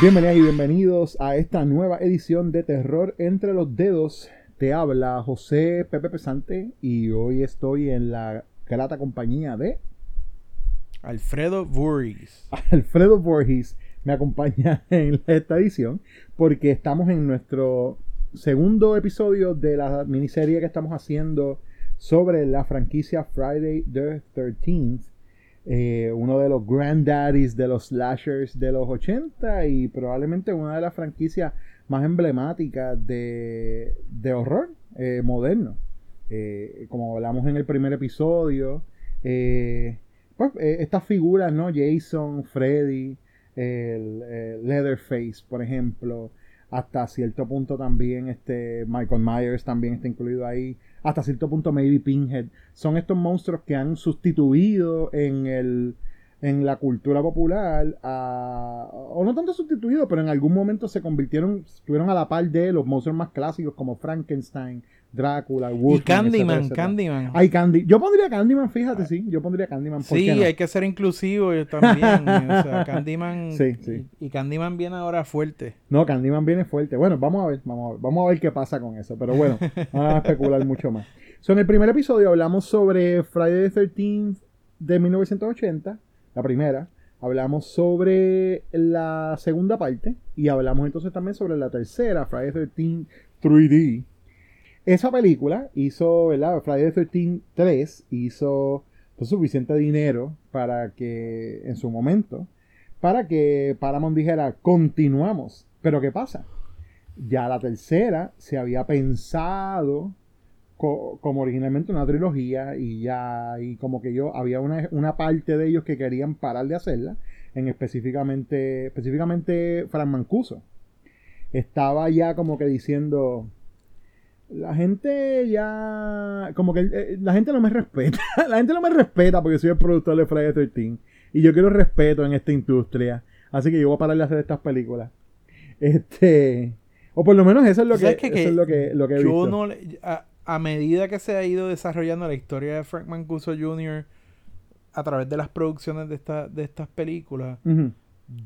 Bienvenidas y bienvenidos a esta nueva edición de Terror entre los dedos. Te habla José Pepe Pesante y hoy estoy en la grata compañía de Alfredo Voorhees. Alfredo Voorhees me acompaña en esta edición porque estamos en nuestro segundo episodio de la miniserie que estamos haciendo sobre la franquicia Friday the 13th. Eh, uno de los granddaddies de los slashers de los 80 y probablemente una de las franquicias más emblemáticas de, de horror eh, moderno. Eh, como hablamos en el primer episodio, pues estas figuras, ¿no? Jason, Freddy, Leatherface, por ejemplo, hasta cierto punto también este Michael Myers también está incluido ahí hasta cierto punto maybe Pinhead. Son estos monstruos que han sustituido en el en la cultura popular o no tanto sustituido pero en algún momento se convirtieron estuvieron a la par de los monstruos más clásicos como Frankenstein Drácula, Y Wolfman, Candyman, etcétera, etcétera. Candyman. Hay Candy. Yo pondría Candyman, fíjate, sí. Yo pondría Candyman. ¿por sí, qué no? hay que ser inclusivo yo también. o sea, Candyman. Sí, sí. Y, y Candyman viene ahora fuerte. No, Candyman viene fuerte. Bueno, vamos a ver, vamos a ver, vamos a ver qué pasa con eso. Pero bueno, no vamos a especular mucho más. So, en el primer episodio hablamos sobre Friday the 13th de 1980, la primera. Hablamos sobre la segunda parte y hablamos entonces también sobre la tercera, Friday the 13th 3D. Esa película hizo, ¿verdad? Friday the 13th 3 hizo suficiente dinero para que, en su momento, para que Paramount dijera, continuamos. Pero ¿qué pasa? Ya la tercera se había pensado co- como originalmente una trilogía y ya y como que yo había una, una parte de ellos que querían parar de hacerla, en específicamente, específicamente Fran Mancuso. Estaba ya como que diciendo, la gente ya. Como que eh, la gente no me respeta. la gente no me respeta porque soy el productor de Friday the 13. Y yo quiero respeto en esta industria. Así que yo voy a parar de hacer estas películas. Este. O por lo menos eso es lo que, ¿Sabes qué? eso Que es lo que, lo que he Yo visto. no le- a, a medida que se ha ido desarrollando la historia de Frank Mancuso Jr. a través de las producciones de, esta, de estas películas,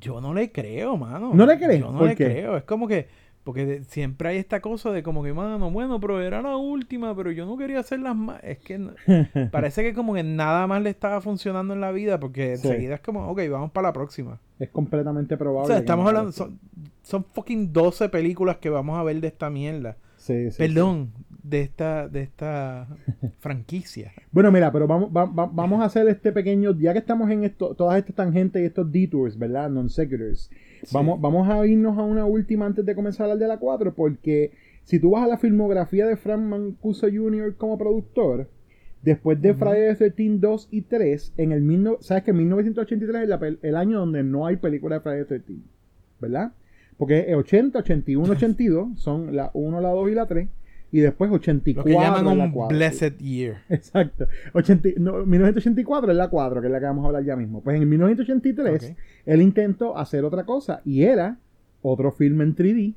yo no le creo, mano. ¿No le crees? Yo no ¿Por le qué? creo. Es como que. Porque de- siempre hay esta cosa de como que, mano, bueno, pero era la última, pero yo no quería hacer las más. Es que no- parece que como que nada más le estaba funcionando en la vida, porque Sí. enseguida es como, ok, vamos para la próxima. Es completamente probable. O sea, estamos hablando, son, son fucking 12 películas que vamos a ver de esta mierda. Sí, sí, Perdón, de esta, de esta franquicia. Bueno, mira, pero vamos, va- va- vamos a hacer este pequeño. Ya que estamos en esto, todas estas tangentes y estos detours, ¿verdad? Non sequiturs. Vamos, vamos a irnos a una última antes de comenzar al de la 4, porque si tú vas a la filmografía de Frank Mancuso Jr. como productor, después de Ujú. Friday the 13 2 y 3, en el mil no- sabes que 1983 es la el año donde no hay película de Friday the 13, ¿verdad? Porque es 80, 81, 82 son la 1, la 2 y la 3, y después Lo 84 que llaman la un 4. blessed year. Exacto. 80 no, 1984 es la 4, que es la que vamos a hablar ya mismo. Pues en 1983 Ok. él intentó hacer otra cosa y era otro film en 3D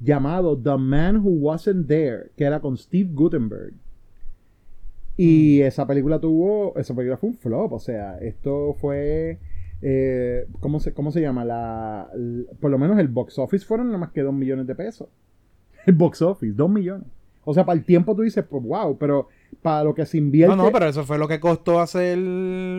llamado The Man Who Wasn't There, que era con Steve Gutenberg. Y Mm. esa película tuvo, esa película fue un flop, o sea, esto fue, eh, ¿cómo, se, ¿cómo se llama? La, por lo menos el box office fueron nada más que 2 millones de pesos. El box office, 2 millones. O sea, para el tiempo tú dices, pues wow, pero para lo que se invierte... No, no, pero eso fue lo que costó hacer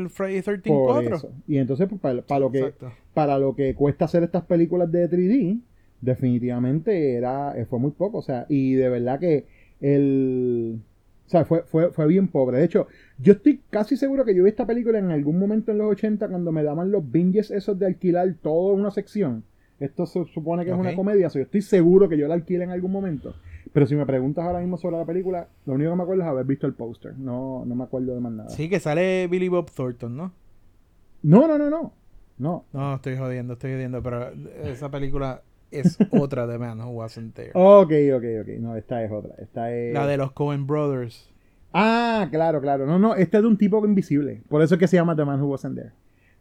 Friday 13 por 4. eso. Y entonces, pues, para, para lo que, Exacto. para lo que cuesta hacer estas películas de 3D, definitivamente era, eh, fue muy poco. O sea, y de verdad que el. O sea, fue, fue, fue bien pobre. De hecho, yo estoy casi seguro que yo vi esta película en algún momento en los 80 cuando me daban los binges esos de alquilar toda una sección. Esto se supone que es una comedia, so yo estoy seguro que yo la alquilé en algún momento. Pero si me preguntas ahora mismo sobre la película, lo único que me acuerdo es haber visto el póster. No, no me acuerdo de más nada. Sí, que sale Billy Bob Thornton, ¿no? No, no, no, no. No. No, estoy jodiendo, estoy jodiendo, pero esa película es otra de Man Who Wasn't There. Ok, ok, ok. No, esta es otra. Esta es. La de los Coen Brothers. Ah, claro, claro. No, no, este es de un tipo invisible. Por eso es que se llama The Man Who Wasn't There.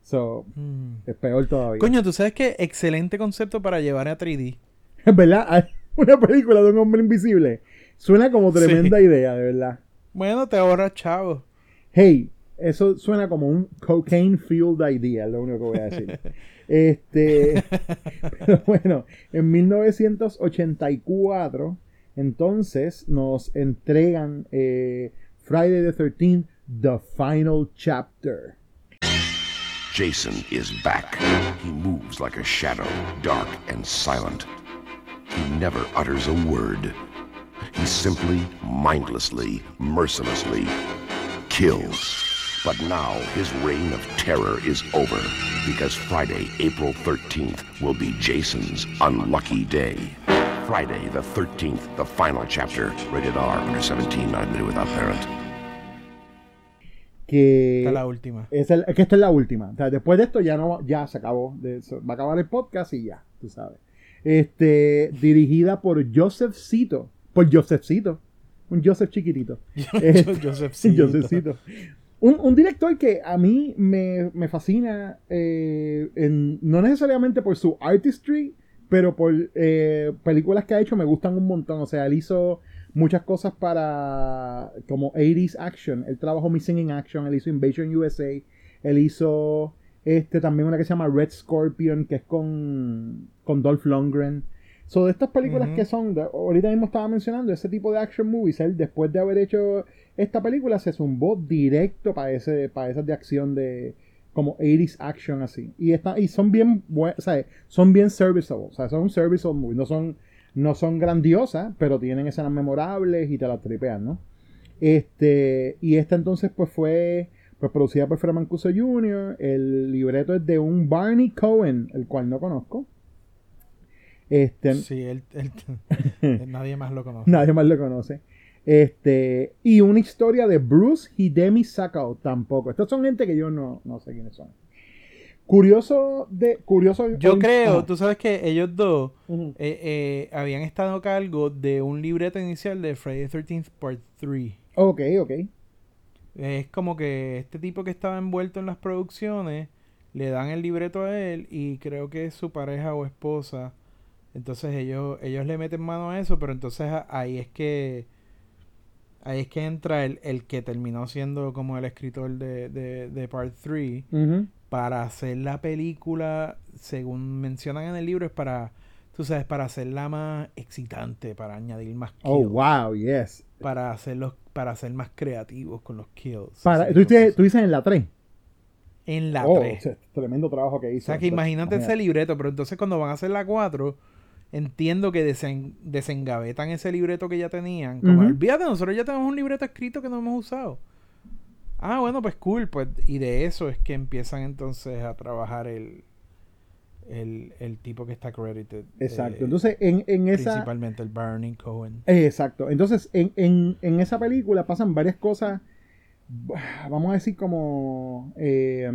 So, Mm. es peor todavía. Coño, tú sabes que excelente concepto para llevar a 3D. Es verdad, hay una película de un hombre invisible. Suena como Sí. tremenda idea, de verdad. Bueno, te ahorras chavo. Hey, Eso suena como un cocaine field idea, es lo único que voy a decir. Este, pero bueno, en 1984, entonces nos entregan eh, Friday the 13th, The Final Chapter. Jason is back. He moves like a shadow, dark and silent. He never utters a word. He simply, mindlessly, mercilessly kills. But now his reign of terror is over because Friday, April 13th will be Jason's unlucky day. Friday the 13th, the final chapter, rated R, under 17, not admitted without parent. Que Esta es la última. es, el- que esta es la última. O sea, después de esto ya no ya se acabó. De eso. Va a acabar el podcast y ya, tú sabes. Este, dirigida por Joseph Cito. Por Joseph Cito. Un Joseph chiquitito. Este, Josephcito. Josephcito. Un, un director que a mí me, me fascina, eh, en- no necesariamente por su artistry, pero por eh, películas que ha hecho me gustan un montón. O sea, él hizo muchas cosas para como 80s action. Él trabajó Missing in Action, él hizo Invasion USA, él hizo este también una que se llama Red Scorpion, que es con, con Dolph Lundgren. So, de estas películas que son, de- ahorita mismo estaba mencionando, ese tipo de action movies, él después de haber hecho esta película se zumbó directo para ese para esas de acción de como 80s action así. Y está, y son bien o sea, son bien serviceable, o sea, son serviceable movies, no son no son grandiosas, pero tienen escenas memorables y te las tripean, ¿no? Este, y esta entonces pues fue pues producida por Fred Mancuso Jr., el libreto es de un Barney Cohen, el cual no conozco. Este, Sí, él, él- nadie más lo conoce. Nadie más lo conoce. Este, y una historia de Bruce Hidemi Sakao tampoco. Estos son gente que yo no, no sé quiénes son. Curioso de. Curioso. Yo creo, Ajá. tú sabes que ellos dos eh, eh, habían estado a cargo de un libreto inicial de Friday the 13th Part 3. Ok, ok. Es como que este tipo que estaba envuelto en las producciones le dan el libreto a él y creo que es su pareja o esposa. Entonces ellos ellos le meten mano a eso, pero entonces ahí es que ahí es que entra el, el que terminó siendo como el escritor de, de, de Part 3 Ujú. para hacer la película, según mencionan en el libro, es para, tú sabes, para hacerla más excitante, para añadir más Oh, wow, yes. Para hacerlos, para ser más creativos con los kills. Para, tú, dices, cosas. tú dices en la 3. En la oh, 3. o sea, tremendo trabajo que O hizo. sea, que imagínate ese libreto, pero entonces cuando van a hacer la 4, entiendo que desen- desengavetan ese libreto que ya tenían. Como, olvídate, nosotros ya tenemos un libreto escrito que no hemos usado. Ah, bueno, pues cool. Pues, y de eso es que empiezan entonces a trabajar el, el, el tipo que está credited. Exacto. eh, Entonces, en, en esa. Principalmente el Barney Cohen. Eh, Exacto. Entonces, en, en, en esa película pasan varias cosas, vamos a decir como, eh,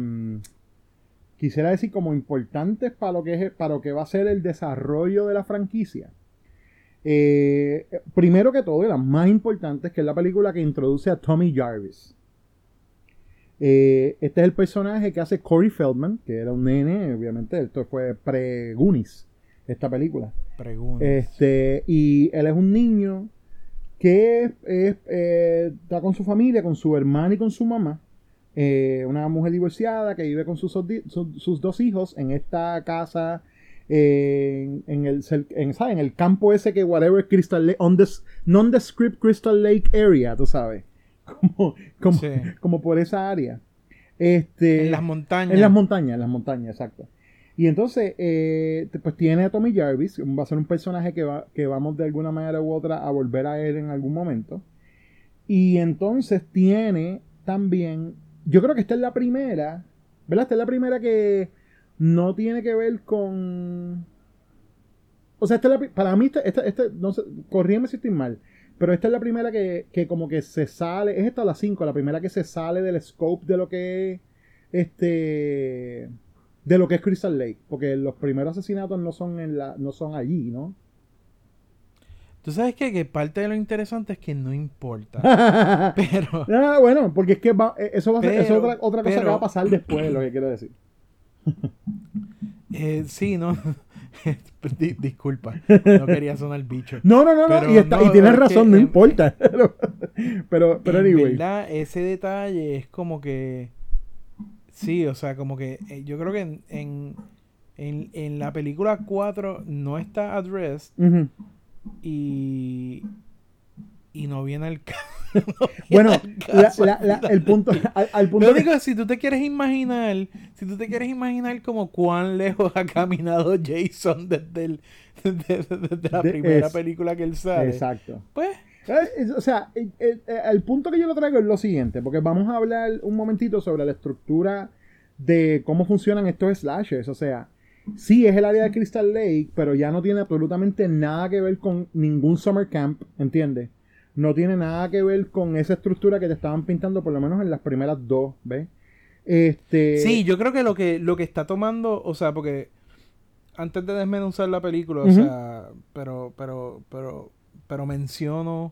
quisiera decir como importantes para lo que es, para lo que va a ser el desarrollo de la franquicia. Primero que todo, y las más importantes, que es la película que introduce a Tommy Jarvis. Eh, este es el personaje que hace Corey Feldman, que era un nene, obviamente, esto fue pre-Goonies, esta película. Pregunta. Este, y él es un niño que es- es, eh, está con su familia, con su hermana y con su mamá. Eh, una mujer divorciada que vive con sus, dos hijos en esta casa. en, en el, en, ¿sabes? en el campo ese que whatever Crystal Lake, on this nondescript Crystal Lake area, tú sabes. Como, como, Sí. como por esa área. Este, en las montañas. en las montañas, en las montañas, exacto. Y entonces, eh, pues tiene a Tommy Jarvis, va a ser un personaje que, va, que vamos de alguna manera u otra a volver a él en algún momento. Y entonces tiene también, yo creo que esta es la primera, ¿verdad? Esta es la primera que no tiene que ver con... O sea, esta es la, para mí, esta, esta, esta- no sé, corrígeme si estoy mal, pero esta es la primera que, que como que se sale, es esta la 5, la primera que se sale del scope de lo que es, este, de lo que es Crystal Lake, porque los primeros asesinatos no son en la, no son allí, ¿no? Tú sabes qué? que parte de lo interesante es que no importa. pero, Ah, bueno, porque es que va- eh, eso, va a ser, eso es otra, otra cosa que va a pasar después, lo que quiero decir. eh, sí, ¿no? Di- disculpa, no quería sonar bicho. No, no, no, no, Pero y, está- y no, tienes es que razón, no importa. pero, pero, anyway. verdad, ese detalle es como que. Sí, o sea, como que eh, yo creo que en, en, en, en la película 4 no está addressed y. Y no viene el caso. Bueno, la- la- la- el punto, al, al punto Lo que- si tú te quieres imaginar, si tú te quieres imaginar como cuán lejos ha caminado Jason desde, el, desde, desde la De- primera es- película que él sale, Exacto. pues Eh, O sea, el, el- el punto que yo lo traigo es lo siguiente, porque vamos a hablar un momentito sobre la estructura de cómo funcionan estos slashers. O sea, sí es el área de Crystal Lake, pero ya no tiene absolutamente nada que ver con ningún summer camp, ¿entiendes? No tiene nada que ver con esa estructura que te estaban pintando, por lo menos en las primeras dos, ¿ves? Este, Sí, yo creo que lo que lo que está tomando, o sea, porque antes de desmenuzar la película, o sea, pero pero pero pero menciono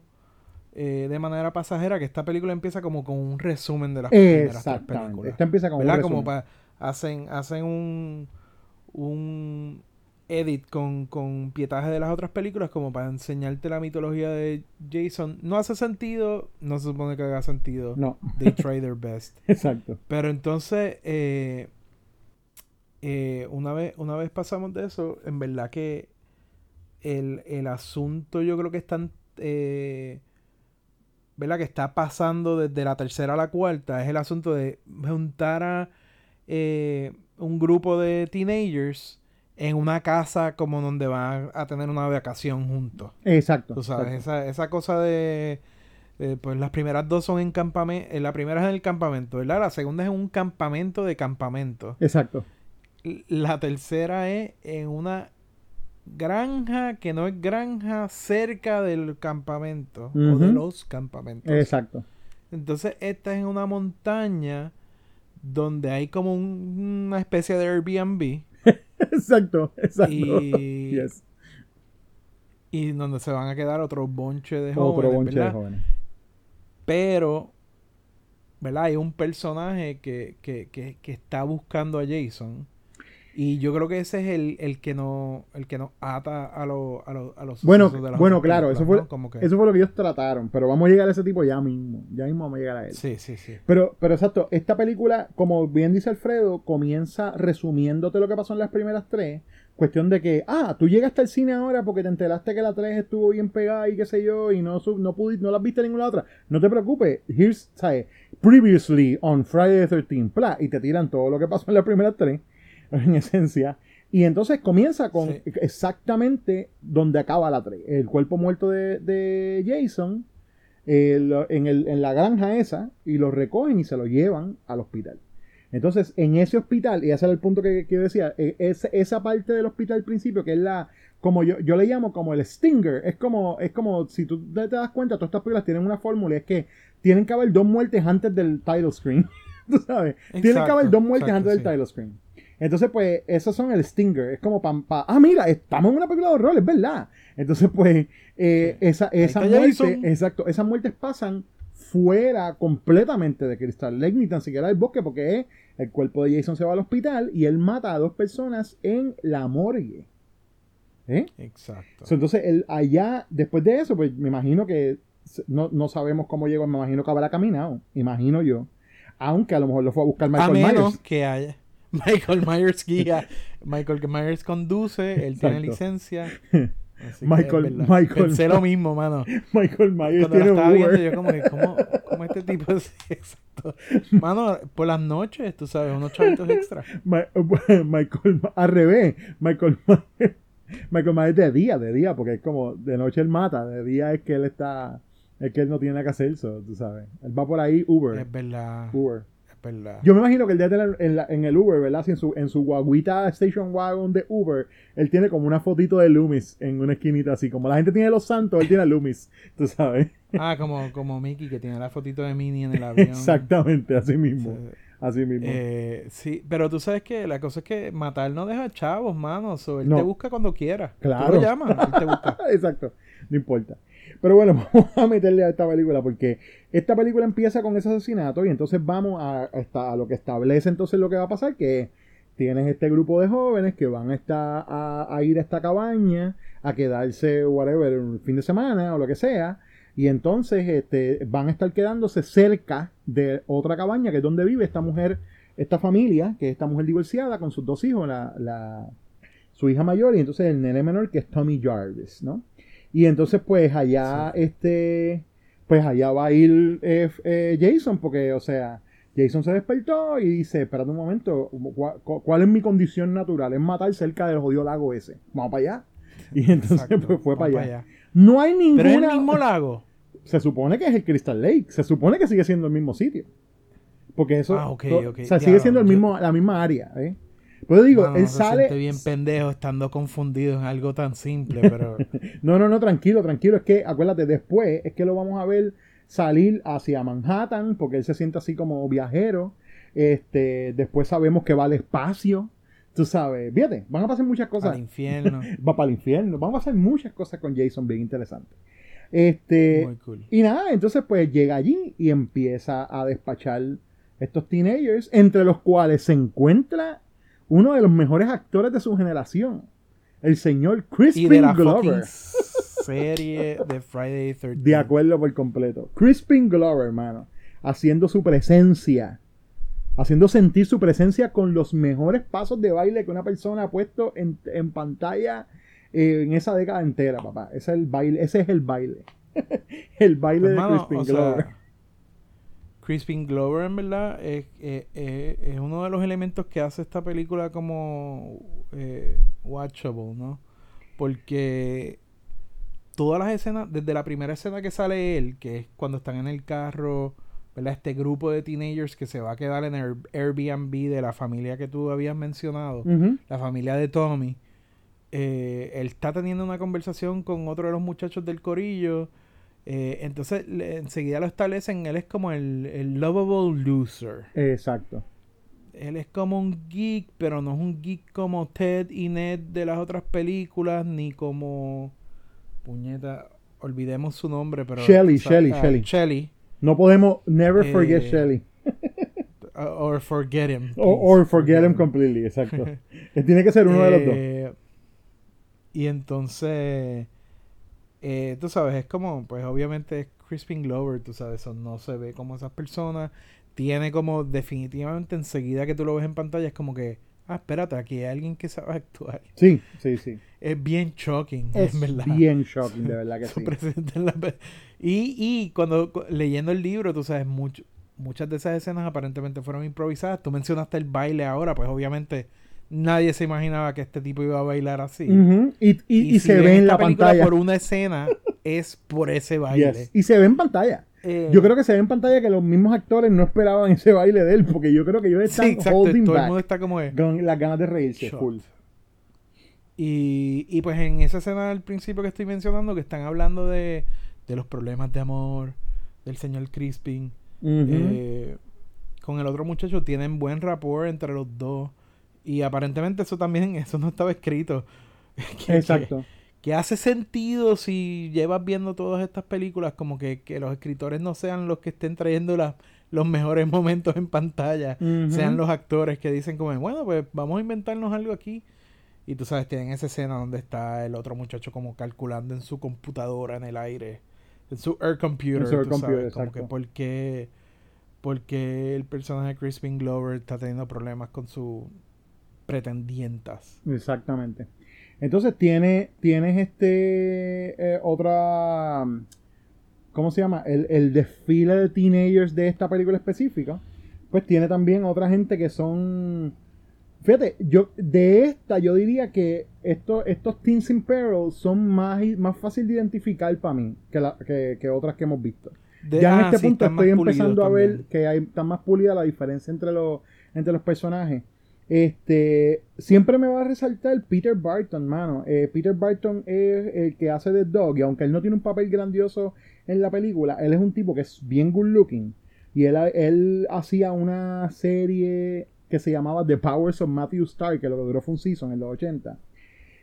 eh, de manera pasajera que esta película empieza como con un resumen de las primeras tres películas. Esta empieza con un ¿Verdad? Como resumen. pa- hacen hacen un un edit con, con pietaje de las otras películas como para enseñarte la mitología de Jason. No hace sentido, no se supone que haga sentido. No, They try their best. exacto. Pero entonces, eh, eh, una, vez, una vez pasamos de eso, en verdad que el, el asunto yo creo que están... Eh, ¿Verdad? Que está pasando desde la tercera a la cuarta. Es el asunto de juntar a un grupo de teenagers en una casa como donde van a tener una vacación juntos. Exacto. Tú sabes, exacto. esa, esa cosa de. eh, pues las primeras dos son en campamento. La primera es en el campamento, ¿verdad? La segunda es en un campamento de campamento. Exacto. La tercera es en una granja que no es granja cerca del campamento o de los campamentos. Exacto. Entonces, esta es en una montaña donde hay como un- una especie de Airbnb Exacto. Exacto. y, Yes. y donde se van a quedar otro bonche de jóvenes. Otro bonche de jóvenes. Pero, ¿verdad? Hay un personaje que, que, que, que está buscando a Jason. Y yo creo que ese es el, el que no el que nos ata a, lo- a, lo- a los Bueno, de las bueno, claro, eso fue, ¿no? Como que- eso fue lo que ellos trataron, pero vamos a llegar a ese tipo ya mismo, ya mismo vamos a llegar a él. Sí, sí, sí. Pero, pero exacto, esta película, como bien dice Alfredo, comienza resumiéndote lo que pasó en las primeras tres, cuestión de que, ah, tú llegaste al cine ahora porque te enteraste que la 3 estuvo bien pegada y qué sé yo, y no, no, pudi- no las viste ninguna otra, no te preocupes, here's, ¿sabes? Previously on Friday the 13th, bla, y te tiran todo lo que pasó en las primeras tres, en esencia, y entonces comienza con Sí. exactamente donde acaba la 3, el cuerpo muerto de, de Jason, eh, en, el- en la granja esa, y lo recogen y se lo llevan al hospital. Entonces, en ese hospital, y ese era el punto que, que yo decía, es- esa parte del hospital al principio, que es la, como yo, yo le llamo como el stinger, es como, es como, si tú te, das cuenta, todas estas películas tienen una fórmula, es que tienen que haber dos muertes antes del title screen, tú sabes, tienen que haber dos muertes exacto, antes sí. del title screen. Entonces, pues, esos son el stinger, es como para, ah, mira, estamos en una película de horror, es verdad. Entonces, pues, eh, esa, esa muerte, exacto, esas muertes pasan fuera completamente de Crystal Lake, ni tan siquiera del bosque, porque es el cuerpo de Jason se va al hospital y él mata a dos personas en la morgue. ¿Eh? Exacto. So, entonces, él allá, después de eso, pues me imagino que no, no sabemos cómo llegó, me imagino que habrá caminado, imagino yo. Aunque a lo mejor lo fue a buscar a Michael menos Myers. que haya Michael Myers guía, Michael Myers conduce, él tiene licencia. Así Michael-. Michael- Pensé lo mismo, mano. Michael Myers Cuando tiene estaba Uber. viendo, yo como que, ¿cómo, cómo este tipo es exacto? Mano, por las noches, tú sabes, unos chavitos extra. Michael, al revés, Michael Myers, Michael Myers de día, de día, porque es como de noche él mata, de día es que él está, es que él no tiene nada que hacer, so, tú sabes. Él va por ahí Uber, Es verdad, Uber. Verdad. Yo me imagino que él debe tener en, la- en el Uber, ¿verdad? Si en su, en su guaguita station wagon de Uber, él tiene como una fotito de Loomis en una esquinita así, como la gente tiene los santos, él tiene a Loomis, tú sabes. Ah, como, como Mickey que tiene la fotito de Minnie en el avión. Exactamente, así Sí. mismo, así mismo. Eh, sí, pero tú sabes que la cosa es que matar no deja chavos, mano. So, él No. te busca cuando quiera. Claro. Tú lo llamas, él te busca. Exacto, no importa. Pero bueno, vamos a meterle a esta película porque esta película empieza con ese asesinato y entonces vamos a, lo que establece entonces lo que va a pasar, que tienes este grupo de jóvenes que van a ir a esta cabaña a quedarse, whatever, un fin de semana o lo que sea. Y entonces este, van a estar quedándose cerca de otra cabaña, que es donde vive esta mujer, esta familia, que es esta mujer divorciada con sus dos hijos, la, la- su hija mayor y entonces el nene menor, que es Tommy Jarvis, ¿no? Y entonces, pues allá, este, pues allá va a ir eh, eh, Jason, porque, o sea, Jason se despertó y dice, espérate un momento, ¿cuál, es mi condición natural? Es matar cerca del jodido lago ese. Vamos para allá. Y entonces, Exacto, pues fue para allá. No hay ninguna... Pero es el mismo lago. Se supone que es el Crystal Lake. Se supone que sigue siendo el mismo sitio. Porque eso... Ah, ok, to- ok. O sea, sigue siendo el mismo, la misma área, ¿eh? Pero digo, Mano, él no sale... bien pendejo estando confundido en algo tan simple, pero No, no, no, tranquilo, tranquilo. Es que, acuérdate, después es que lo vamos a ver salir hacia Manhattan, porque él se siente así como viajero. Este, después sabemos que va al espacio. Tú sabes, fíjate, van a pasar muchas cosas. al infierno. Va para el infierno. Van a pasar muchas cosas con Jason bien interesantes. Este, Muy cool. y nada, entonces pues llega allí y empieza a despachar estos teenagers, entre los cuales se encuentra uno de los mejores actores de su generación, el señor Y Crispin de la Glover. serie de Friday the 13th. De acuerdo por completo. Crispin Glover, hermano, haciendo su presencia, haciendo sentir su presencia con los mejores pasos de baile que una persona ha puesto en, en pantalla eh, en esa década entera, papá. Ese es el baile, ese es el baile. el baile Hermano, de Crispin Glover. sea, Crispin Glover, en verdad, es, es- uno de los elementos que hace esta película como eh, watchable, ¿no? Porque todas las escenas, desde la primera escena que sale él, que es cuando están en el carro, ¿verdad? Este grupo de teenagers que se va a quedar en el Airbnb de la familia que tú habías mencionado, la familia de Tommy. eh, él está teniendo una conversación con otro de los muchachos del corillo. Eh, entonces enseguida lo establecen. Él es como el, el lovable loser. Exacto. Él es como un geek, pero no es un geek como Ted y Ned de las otras películas, ni como. Puñeta, olvidemos su nombre, pero. Shelly, Shelly, ah, Shelly. Shelly. No podemos never forget Eh, Shelly. or forget him. Or forget him completely, exacto. Eh, Tiene que ser uno de los dos. Eh, Y entonces, eh, tú sabes, es como, pues obviamente es Crispin Glover, tú sabes, eso no se ve como esas personas. Tiene como definitivamente enseguida que tú lo ves en pantalla, es como que, ah, espérate, aquí hay alguien que sabe actuar. Sí, sí, sí. Es bien shocking, Es en verdad. bien shocking, de verdad que sí. en la y, y cuando cu- leyendo el libro, tú sabes, mucho, muchas de esas escenas aparentemente fueron improvisadas. Tú mencionaste el baile ahora, pues obviamente nadie se imaginaba que este tipo iba a bailar así. Y, y- y si se ven ve en la pantalla. por una escena, es por ese baile. Yes. Y se ve en pantalla. Eh, Yo creo que se ve en pantalla que los mismos actores no esperaban ese baile de él, porque yo creo que ellos sí, están exacto. holding Todo el mundo está como es. con las ganas de reírse. Shot. Full. Y, y pues en esa escena al principio que estoy mencionando, que están hablando de, de los problemas de amor del señor Crispin. Eh, con el otro muchacho tienen buen rapport entre los dos. Y aparentemente eso también, eso no estaba escrito. Que- Exacto. Que, que hace sentido si llevas viendo todas estas películas, como que, que los escritores no sean los que estén trayendo las- los mejores momentos en pantalla, sean los actores que dicen como, bueno, pues vamos a inventarnos algo aquí. Y tú sabes, tienen esa escena donde está el otro muchacho como calculando en su computadora en el aire, en su air computer, En su air tú computer, sabes, como que por qué, por qué el personaje de Crispin Glover está teniendo problemas con sus pretendientas. Exactamente. Entonces tiene, tienes este eh, otra ¿cómo se llama? El, el desfile de teenagers de esta película específica. Pues tiene también otra gente que son. Fíjate, yo de esta yo diría que esto, estos Teens in Peril son más, más fácil de identificar para mí que, la- que, que otras que hemos visto. De- ya en ah, este sí, punto estoy empezando a ver también. que hay, está más pulida la diferencia entre los, entre los personajes. Este, siempre me va a resaltar Peter Barton, mano. Eh, Peter Barton es el que hace de Dog, y aunque él no tiene un papel grandioso en la película, él es un tipo que es bien good looking. Y él, él hacía una serie que se llamaba The Powers of Matthew Starr, que lo que duró fue un season en los 80.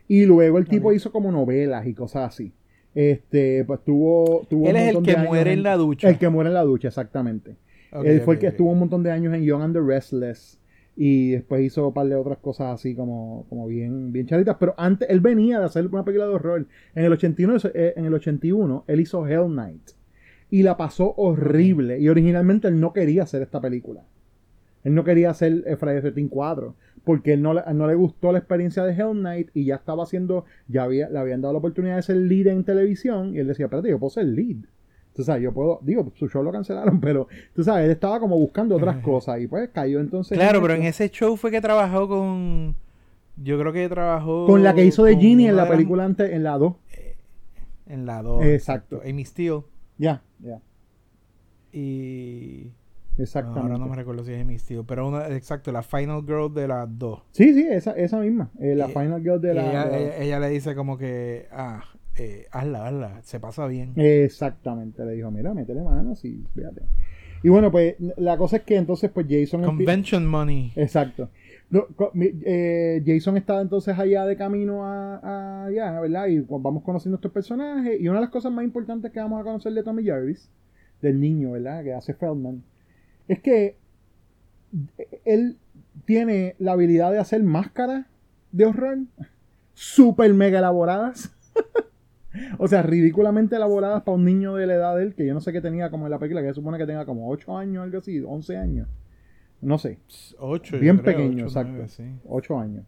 Y luego el tipo hizo como novelas y cosas así. Este, pues tuvo, tuvo Él un es el que muere en la ducha. El que muere en la ducha, exactamente. Él fue el que estuvo un montón de años en Young and the Restless. Y después hizo un par de otras cosas así como, como bien, bien charitas. Pero antes, él venía de hacer una película de horror. En el 81, eh, en el 81 él hizo Hell Night. Y la pasó horrible. Y originalmente él no quería hacer esta película. Él no quería hacer eh, Friday the 13 4 porque él no, no, le gustó la experiencia de Hell Knight y ya estaba haciendo, ya había, le habían dado la oportunidad de ser lead en televisión y él decía, espérate, yo puedo ser lead. Tú sabes, yo puedo, digo, su show lo cancelaron, pero tú sabes, él estaba como buscando otras cosas y pues cayó entonces. Claro, pero en ese show fue que trabajó con. Yo creo que trabajó. Con la que hizo de Ginny en la película antes, en la 2. En la 2. Exacto. Amy Steele. Ya, ya. Y. Exactamente. ahora no me recuerdo si es Amy Steele, pero una, exacto, la Final Girl de las 2. Sí, sí, esa, esa misma. Eh, la Final Girl de la. Ella, ella, le dice como que. Ah, eh, hazla, hazla, se pasa bien. Exactamente, le dijo, mira, métele manos y fíjate. Y bueno, pues la cosa es que entonces, pues Jason. Convention money. Exacto. eh, Jason estaba entonces allá de camino a, allá, ¿verdad? Y pues, vamos conociendo estos personajes. Y una de las cosas más importantes que vamos a conocer de Tommy Jarvis, del niño, ¿verdad? Que hace Feldman, es que él tiene la habilidad de hacer máscaras de horror súper mega elaboradas. o sea, ridículamente elaboradas para un niño de la edad de él, que yo no sé qué tenía como en la película, que se supone que tenga como 8 años, algo así, 11 años. No sé. 8, Bien pequeño, exacto. 8 años.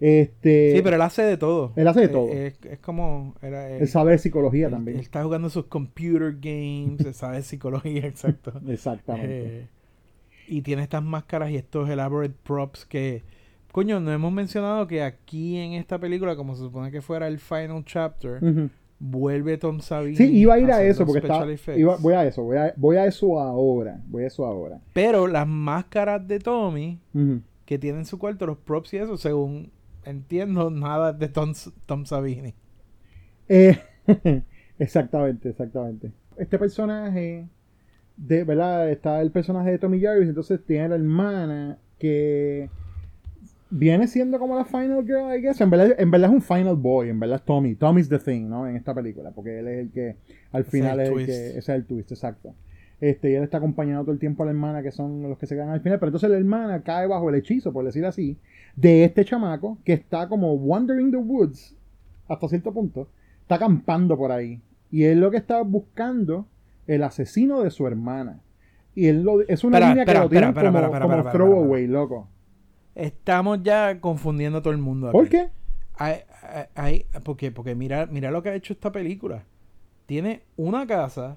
Este, sí, pero él hace de todo. Él hace de todo. Es, como. él sabe psicología también. Él está jugando sus computer games, él sabe psicología, exacto. Exactamente. Eh, y tiene estas máscaras y estos elaborate props que Coño, no hemos mencionado que aquí en esta película, como se supone que fuera el final chapter, vuelve Tom Savini. Sí, iba a ir a, eso porque está, voy a eso, voy a, eso ahora, voy a eso ahora. Pero las máscaras de Tommy que tienen en su cuarto, los props y eso, según entiendo, nada de Tom, Tom Savini. Eh, exactamente, exactamente. Este personaje, de verdad, está el personaje de Tommy Jarvis, entonces tiene la hermana que viene siendo como la final girl, I guess. En verdad, en verdad es un final boy, en verdad es Tommy. Tommy's the thing, ¿no? En esta película, porque él es el que al final es el, que. Ese es el twist, exacto. Este, y él está acompañando todo el tiempo a la hermana, que son los que se quedan al final. Pero entonces la hermana cae bajo el hechizo, por decir así, de este chamaco que está como wandering the woods hasta cierto punto. Está acampando por ahí. Y él lo que está buscando el asesino de su hermana. Y él lo, es una línea que lo tiene como, como throwaway, loco. Estamos ya confundiendo a todo el mundo. ¿Por qué? Hay, porque, porque mira, mira lo que ha hecho esta película. Tiene una casa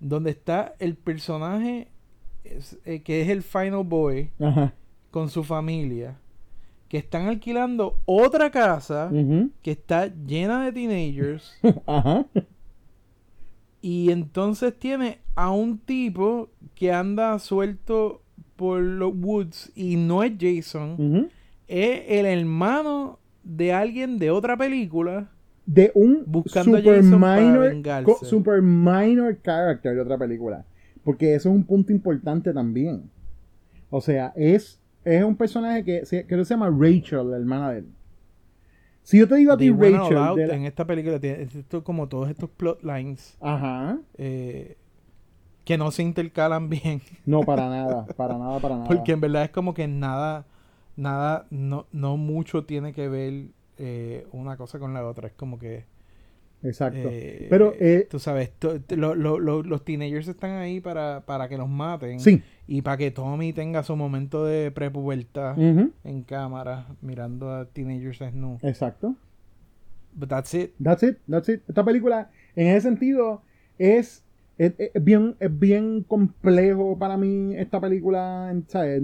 donde está el personaje eh, que es el Final Boy con su familia. Que están alquilando otra casa que está llena de teenagers. Y entonces tiene a un tipo que anda suelto por los woods y no es Jason, es el hermano de alguien de otra película. De un buscando super minor, super minor character de otra película. Porque eso es un punto importante también. O sea, es, es un personaje que, que se llama Rachel, la hermana de él. Si yo te digo a ti, Rachel. En esta película tiene como todos estos plotlines. Ajá. Eh, que no se intercalan bien. No, para nada, para nada, para nada. Porque en verdad es como que nada, nada, no, no mucho tiene que ver eh, una cosa con la otra. Es como que... Exacto. Eh, Pero... Eh, tú sabes, los teenagers están ahí para, para que los maten. Sí. Y para que Tommy tenga su momento de prepubertad en cámara, mirando a teenagers desnudos. Exacto. But that's it. That's it, that's it. Esta película, en ese sentido, es es, bien, es bien complejo para mí esta película. ¿sabes?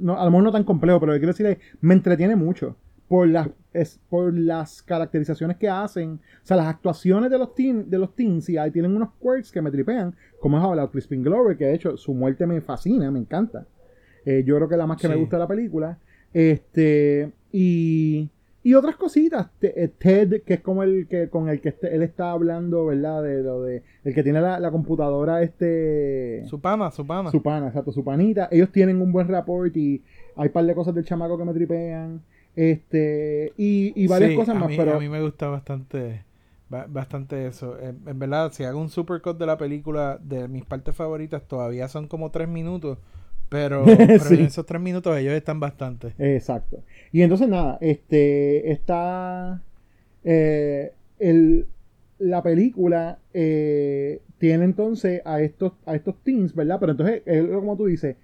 No, a lo mejor no tan complejo, pero lo que quiero decir es me entretiene mucho por las, es, por las caracterizaciones que hacen. O sea, las actuaciones de los, teen, de los teens y ahí tienen unos quirks que me tripean. Como has hablado, Crispin Glover, que de hecho su muerte me fascina, me encanta. Eh, yo creo que es la más que me gusta de la película. Este, y y otras cositas. Eh, Ted, que es como el que con el que este, él está hablando, ¿verdad? De lo de. El que tiene la, computadora, este. Su pana, su pana. Su pana, exacto, su panita. Ellos tienen un buen rapport y hay un par de cosas del chamaco que me tripean. Este. Y, varias cosas más. pero... a mí me gusta bastante. Bastante eso. En, verdad, si hago un supercut de la película, de mis partes favoritas, todavía son como tres minutos Pero, pero Sí. en esos tres minutos ellos están bastante. Exacto. Y entonces nada, este está eh, el, la película eh, tiene entonces a estos a estos teens, ¿verdad? Pero entonces es como tú dices,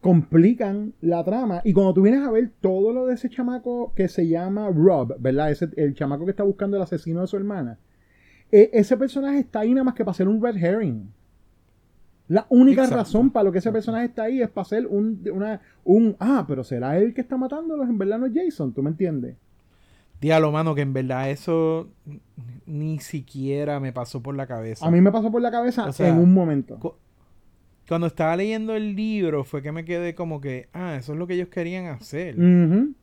complican la trama y cuando tú vienes a ver todo lo de ese chamaco que se llama Rob, ¿verdad? Ese, el chamaco que está buscando el asesino de su hermana. e- ese personaje está ahí nada más que para ser un red herring. La única Exacto. razón para lo que ese personaje está ahí es para ser un, una, un, ah, pero será él que está matándolos, en verdad no es Jason, ¿tú me entiendes? Diablo, mano, que en verdad eso ni siquiera me pasó por la cabeza. A mí me pasó por la cabeza O sea, en un momento. Cu- Cuando estaba leyendo el libro fue que me quedé como que, ah, eso es lo que ellos querían hacer.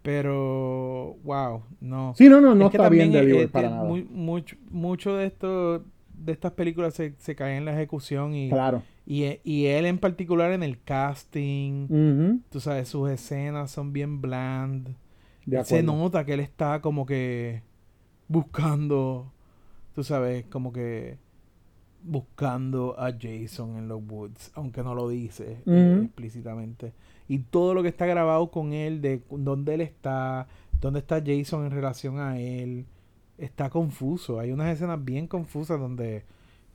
Pero, wow, no. Sí, no, no, no Es está bien de eh, para eh, nada. muy- mucho, mucho de esto, de estas películas se, se cae en la ejecución y, Claro. Y, e- y él en particular en el casting. Ujú. Tú sabes, sus escenas son bien bland. Se nota que él está como que buscando, tú sabes, como que buscando a Jason en los woods, aunque no lo dice eh, explícitamente. Y todo lo que está grabado con él, de dónde él está, dónde está Jason en relación a él, está confuso. Hay unas escenas bien confusas donde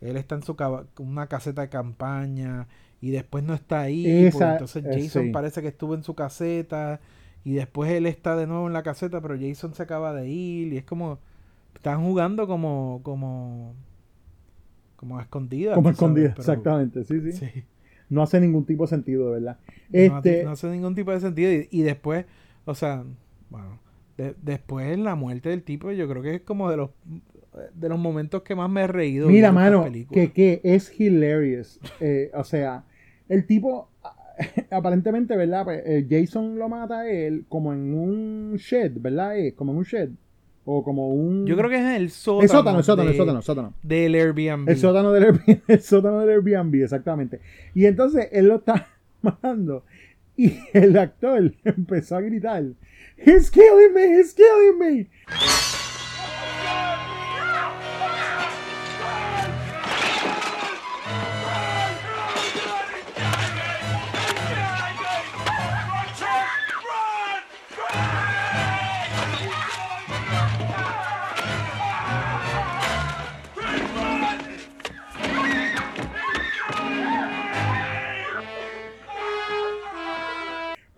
él está en su una caseta de campaña y después no está ahí. porque Esa- entonces eh, Jason sí. parece que estuvo en su caseta y después él está de nuevo en la caseta, pero Jason se acaba de ir y es como están jugando como como como a escondidas. Como tú sabes, escondida, pero- exactamente, sí, sí, Sí. No hace ningún tipo de sentido, de verdad. No, Este, hace- no hace ningún tipo de sentido. Y, y después, o sea, bueno, de- después la muerte del tipo, yo creo que es como de los de los momentos que más me he reído. Mira, mano, que, que es hilarious. Eh, o sea, el tipo, aparentemente, ¿verdad? Pues, eh, Jason lo mata a él como en un shed, ¿verdad? Eh, como en un shed. O como un... Yo creo que es el sótano. El sótano, el sótano, de- el sótano, el sótano. Del Airbnb. El sótano del Airbnb, el sótano del Airbnb, exactamente. Y entonces él lo está matando. Y el actor empezó a gritar, He's killing me, he's killing me.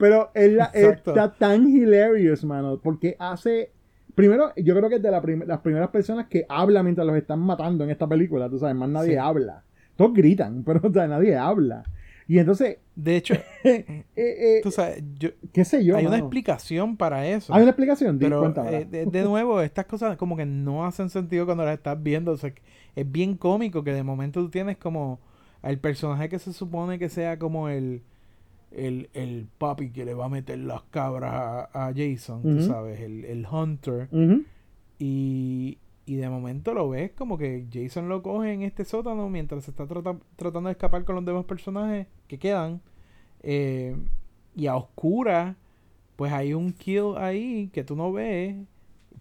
Pero él, está tan hilarious, mano, porque hace... Primero, yo creo que es de la prim- las primeras personas que habla mientras los están matando en esta película, tú sabes, más nadie Sí. habla. Todos gritan, pero o sea, nadie habla. Y entonces, De hecho, eh, eh, tú sabes, yo, qué sé yo, hay una explicación para eso. Hay una explicación, Di, Pero eh, de, de nuevo, estas cosas como que no hacen sentido cuando las estás viendo. O sea, es bien cómico que de momento tú tienes como al personaje que se supone que sea como el, el, el papi que le va a meter las cabras a, a Jason, tú Ujú. sabes, el, el hunter. Y, y de momento lo ves como que Jason lo coge en este sótano mientras se está trata- tratando de escapar con los demás personajes que quedan. Eh, y a oscura, pues hay un kill ahí que tú no ves,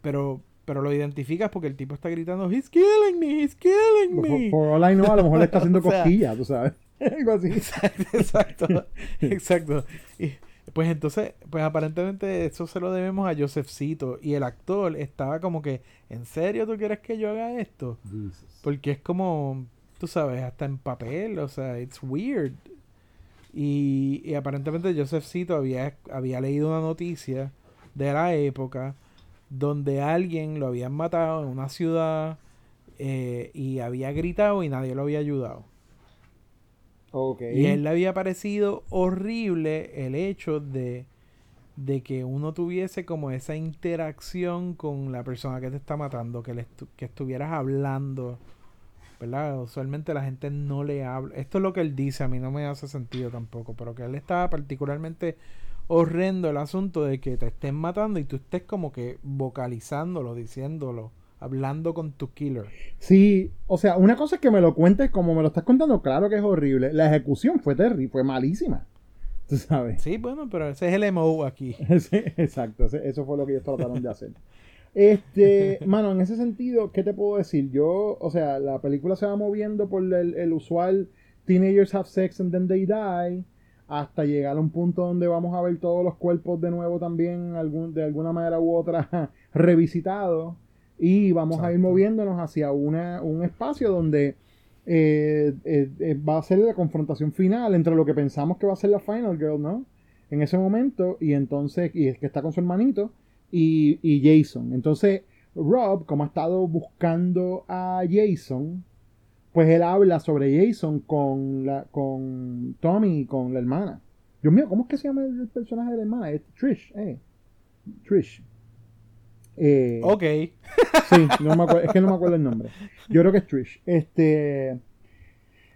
pero, pero lo identificas porque el tipo está gritando, He's killing me, he's killing Por, me. por all I know, a lo mejor le está haciendo O sea- cosquillas, tú sabes. Algo así. Exacto, exacto, exacto. Y, pues entonces, pues aparentemente eso se lo debemos a Josephcito. Y el actor estaba como que, ¿en serio tú quieres que yo haga esto? Porque es como, tú sabes, hasta en papel, o sea, it's weird. Y, y aparentemente Josephcito había, había leído una noticia de la época donde alguien lo habían matado en una ciudad eh, y había gritado y nadie lo había ayudado. Y a él le había parecido horrible el hecho de, de que uno tuviese como esa interacción con la persona que te está matando, que, le estu- que estuvieras hablando, ¿verdad? Usualmente la gente no le habla. Esto es lo que él dice, a mí no me hace sentido tampoco, pero que él estaba particularmente horrendo el asunto de que te estén matando y tú estés como que vocalizándolo, diciéndolo, hablando con tu killer. Sí, o sea, una cosa es que me lo cuentes como me lo estás contando, claro que es horrible. La ejecución fue terrible, fue malísima. Tú sabes. Sí, bueno, pero ese es el MO aquí. Sí, exacto, eso fue lo que ellos trataron de hacer. Este, mano, en ese sentido, ¿qué te puedo decir? Yo, o sea, la película se va moviendo por el, el usual Teenagers have sex and then they die. hasta llegar a un punto donde vamos a ver todos los cuerpos de nuevo también algún, de alguna manera u otra revisitados y vamos a ir moviéndonos hacia una, un espacio donde eh, eh, eh, va a ser la confrontación final entre lo que pensamos que va a ser la Final Girl, ¿no? En ese momento, y entonces, y es que está con su hermanito, y, y Jason. Entonces, Rob, como ha estado buscando a Jason, pues él habla sobre Jason con, la, con Tommy y con la hermana. Dios mío, ¿cómo es que se llama el personaje de la hermana? Es Trish, eh. Trish. Eh, ok. sí, no me acuerdo, es que no me acuerdo el nombre. Yo creo que es Trish. Este.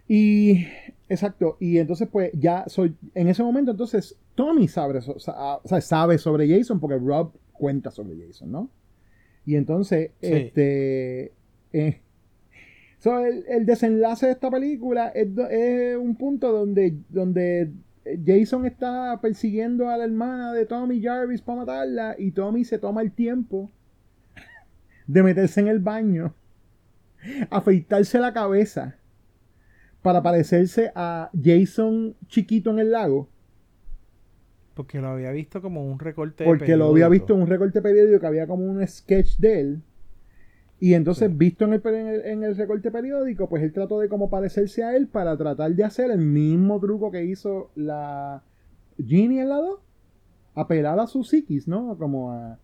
Y. Exacto. Y entonces, pues, ya soy. En ese momento, entonces, Tommy sabe, sabe sobre Jason porque Rob cuenta sobre Jason, ¿no? Y entonces, este. Eh, el, desenlace de esta película es, un punto donde, donde Jason está persiguiendo a la hermana de Tommy Jarvis para matarla y Tommy se toma el tiempo de meterse en el baño, afeitarse la cabeza para parecerse a Jason chiquito en el lago. Porque lo había visto como un recorte Porque lo había visto en un recorte periódico que había como un sketch de él y entonces, visto en el, en, el, recorte periódico, pues él trató de como parecerse a él para tratar de hacer el mismo truco que hizo la Ginny en la 2. Apelar a su psiquis, ¿no? Como a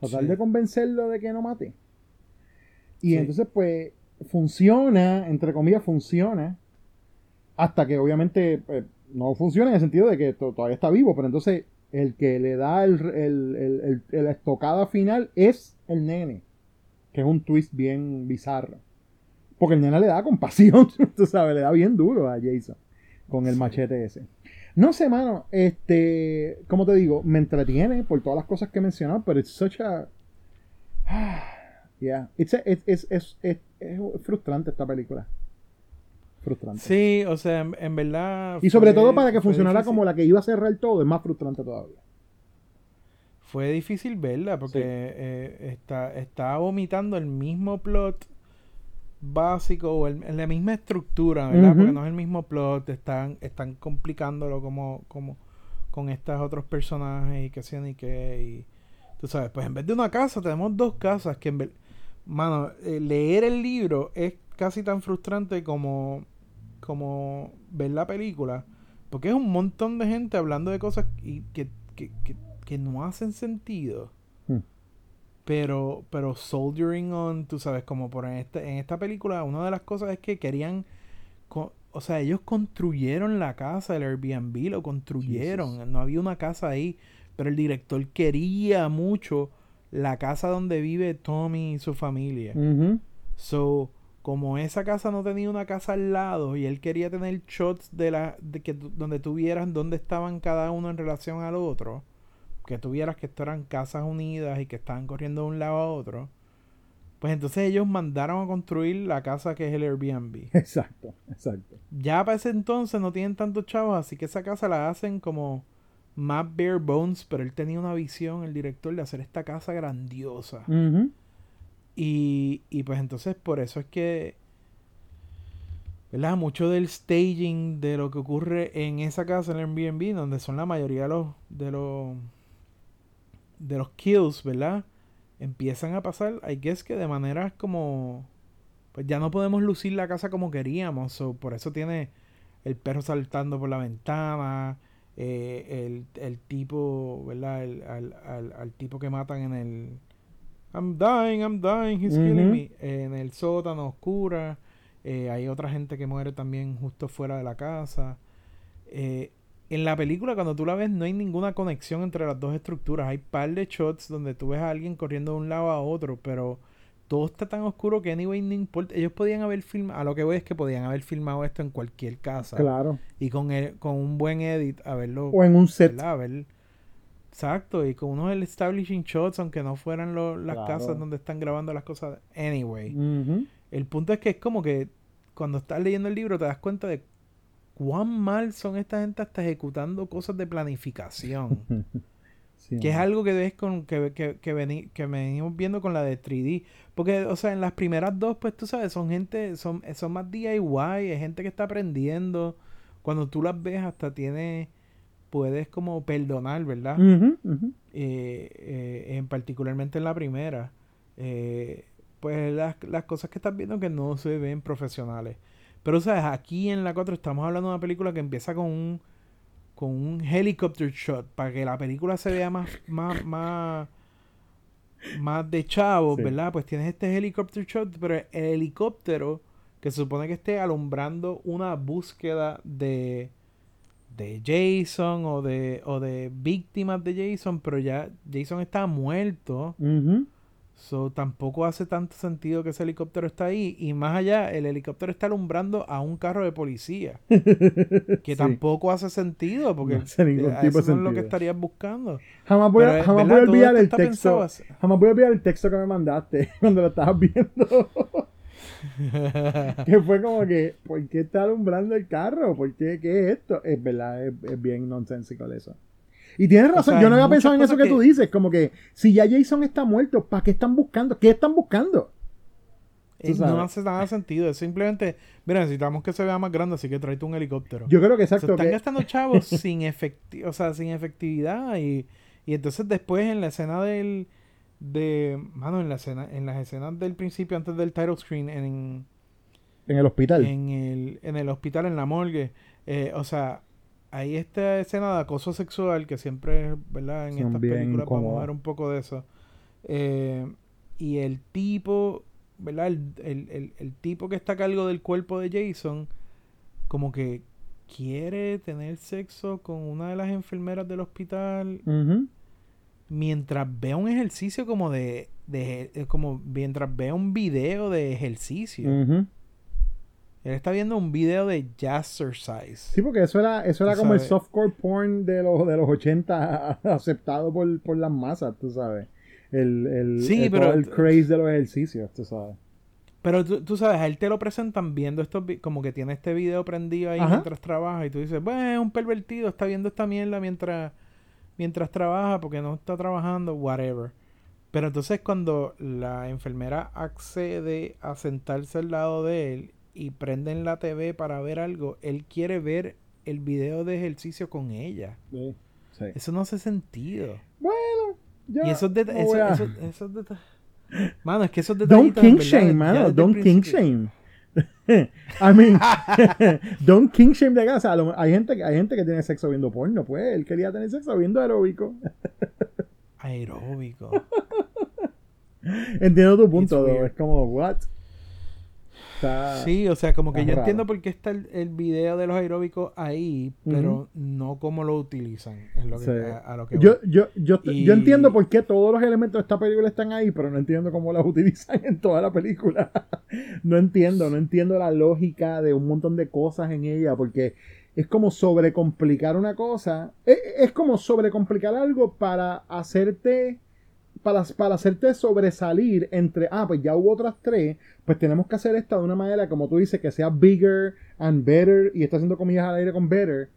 tratar de convencerlo de que no mate. Y entonces, pues, funciona, entre comillas, funciona. Hasta que obviamente pues, no funciona en el sentido de que todavía está vivo. Pero entonces, el que le da el, el, el estocada final es el nene que es un twist bien bizarro. Porque el nena le da compasión, tú sabes, le da bien duro a Jason con el machete ese. No sé, mano, este, como te digo, me entretiene por todas las cosas que he mencionado, pero es such a... Yeah, it's es, frustrante esta película. Frustrante. Sí, o sea, en, verdad... Y sobre todo para que funcionara como la que iba a cerrar todo, es más frustrante todavía fue difícil verla porque eh, está, está vomitando el mismo plot básico o la misma estructura, ¿verdad? Porque no es el mismo plot, están, están complicándolo como, como con estos otros personajes y qué hacían y qué. Y, tú sabes, pues en vez de una casa, tenemos dos casas que en vez... Mano, eh, leer el libro es casi tan frustrante como, como ver la película. Porque es un montón de gente hablando de cosas y que, que, que que no hacen sentido. Hmm. Pero, pero soldiering on, tú sabes, como por en, este, en esta película, una de las cosas es que querían, o sea, ellos construyeron la casa del Airbnb, lo construyeron, no había una casa ahí, pero el director quería mucho la casa donde vive Tommy y su familia. So, como esa casa no tenía una casa al lado y él quería tener shots de la de que donde tuvieran dónde estaban cada uno en relación al otro, que tuvieras que esto eran casas unidas y que estaban corriendo de un lado a otro, pues entonces ellos mandaron a construir la casa que es el Airbnb. Exacto, exacto. Ya para ese entonces no tienen tantos chavos, así que esa casa la hacen como más bare bones, pero él tenía una visión, el director, de hacer esta casa grandiosa. y, y pues entonces por eso es que ¿verdad? Mucho del staging de lo que ocurre en esa casa en el Airbnb, donde son la mayoría de los, de los de los kills, ¿verdad? Empiezan a pasar, I guess que de manera como... Pues ya no podemos lucir la casa como queríamos, o por eso tiene el perro saltando por la ventana, eh, el, el, tipo, ¿verdad? El, al, al, tipo que matan en el... I'm dying, I'm dying, he's killing me. en el sótano oscura. Eh, hay otra gente que muere también justo fuera de la casa. Eh, en la película, cuando tú la ves, no hay ninguna conexión entre las dos estructuras. Hay par de shots donde tú ves a alguien corriendo de un lado a otro, pero todo está tan oscuro que anyway no importa. Ellos podían haber filmado, a lo que voy es que podían haber filmado esto en cualquier casa. Claro. Y con, el, con un buen edit, a verlo. O en un set. Exacto, y con unos establishing shots, aunque no fueran las casas donde están grabando las cosas. Anyway. El punto es que es como que cuando estás leyendo el libro te das cuenta de cuán mal son esta gente hasta ejecutando cosas de planificación. que es algo que ves con que, que, que, que, venimos viendo con la de 3D. Porque, o sea, en las primeras dos, pues tú sabes, son gente, son, son más DIY, es gente que está aprendiendo. Cuando tú las ves, hasta tiene puedes como perdonar, ¿verdad? Eh, eh, en particularmente en la primera, eh, pues las, las cosas que estás viendo que no se ven profesionales. Pero, ¿sabes? Aquí en la 4 estamos hablando de una película que empieza con un con un helicopter shot para que la película se vea más más más, más de chavo, Sí. ¿verdad? Pues tienes este helicopter shot, pero el helicóptero que se supone que esté alumbrando una búsqueda de de Jason o de o de víctimas de Jason, pero ya Jason está muerto. Ujú. So, tampoco hace tanto sentido que ese helicóptero está ahí. Y más allá, el helicóptero está alumbrando a un carro de policía. Que Sí. tampoco hace sentido, porque No hace ningún eh, tipo eso de no es lo que estarías buscando. Jamás voy, a, eh, jamás voy a olvidar el texto. así. Jamás voy a olvidar el texto que me mandaste cuando lo estabas viendo. que fue como que, ¿por qué está alumbrando el carro? ¿Por qué? ¿Qué es esto? Es verdad, es, es bien nonsensical eso. Y tienes razón, sea, yo no había pensado en eso que, tú dices, como que si ya Jason está muerto, ¿para qué están buscando? ¿Qué están buscando? Eh, no hace nada sentido. Es simplemente, mira, necesitamos que se vea más grande, así que tráete un helicóptero. Yo creo que Se exacto. están que- gastando chavos sin efecti o sea, sin efectividad y, y entonces después en la escena del de mano en la escena en las escenas del principio antes del title screen en, en el hospital. en el en el hospital en la morgue eh, o sea hay esta escena de acoso sexual que siempre verdad en estas películas vamos a ver un poco de eso. Eh, y el tipo verdad el, el, el, el tipo que está a cargo del cuerpo de Jason como que quiere tener sexo con una de las enfermeras del hospital mientras ve un ejercicio como de, de como mientras ve un video de ejercicio. Ujú. Él está viendo un video de jazzercise. Sí, porque eso era, eso era como el softcore porn de los, de los 80 aceptado por, por las masas, tú sabes. El, el, Sí, el, pero- el craze de los ejercicios, tú sabes. Pero tú, tú sabes, a él te lo presentan viendo estos como que tiene este video prendido ahí Ajá. mientras trabaja y tú dices, bueno, es un pervertido, está viendo esta mierda mientras mientras trabaja porque no está trabajando, whatever. Pero entonces cuando la enfermera accede a sentarse al lado de él y prenden la TV para ver algo, él quiere ver el video de ejercicio con ella. Sí. Sí. Eso no hace sentido. Bueno, yo y esos no detalles... a- esos deta- Mano, es que esos Don't detallitos... en king shame, ya mano. Don't king shame. I mean, don't king shame de casa. Hay gente, que- hay gente que tiene sexo viendo porno, pues. Él quería tener sexo viendo aeróbico. Aeróbico. Entiendo tu punto. Es como, what? Está- Sí, o sea, como que yo raro. entiendo por qué está el, el video de los aeróbicos ahí, pero no cómo lo utilizan. Es lo que, Sí. a, a lo que Yo, voy. yo, yo, yo entiendo por qué todos los elementos de esta película están ahí, pero no entiendo cómo las utilizan en toda la película. no entiendo, no entiendo la lógica de un montón de cosas en ella, porque es como sobrecomplicar una cosa. Es, es como sobrecomplicar algo para hacerte. Para, para hacerte sobresalir entre, ah, pues ya hubo otras tres, pues tenemos que hacer esta de una manera, como tú dices, que sea bigger and better, y está haciendo comillas al aire con better,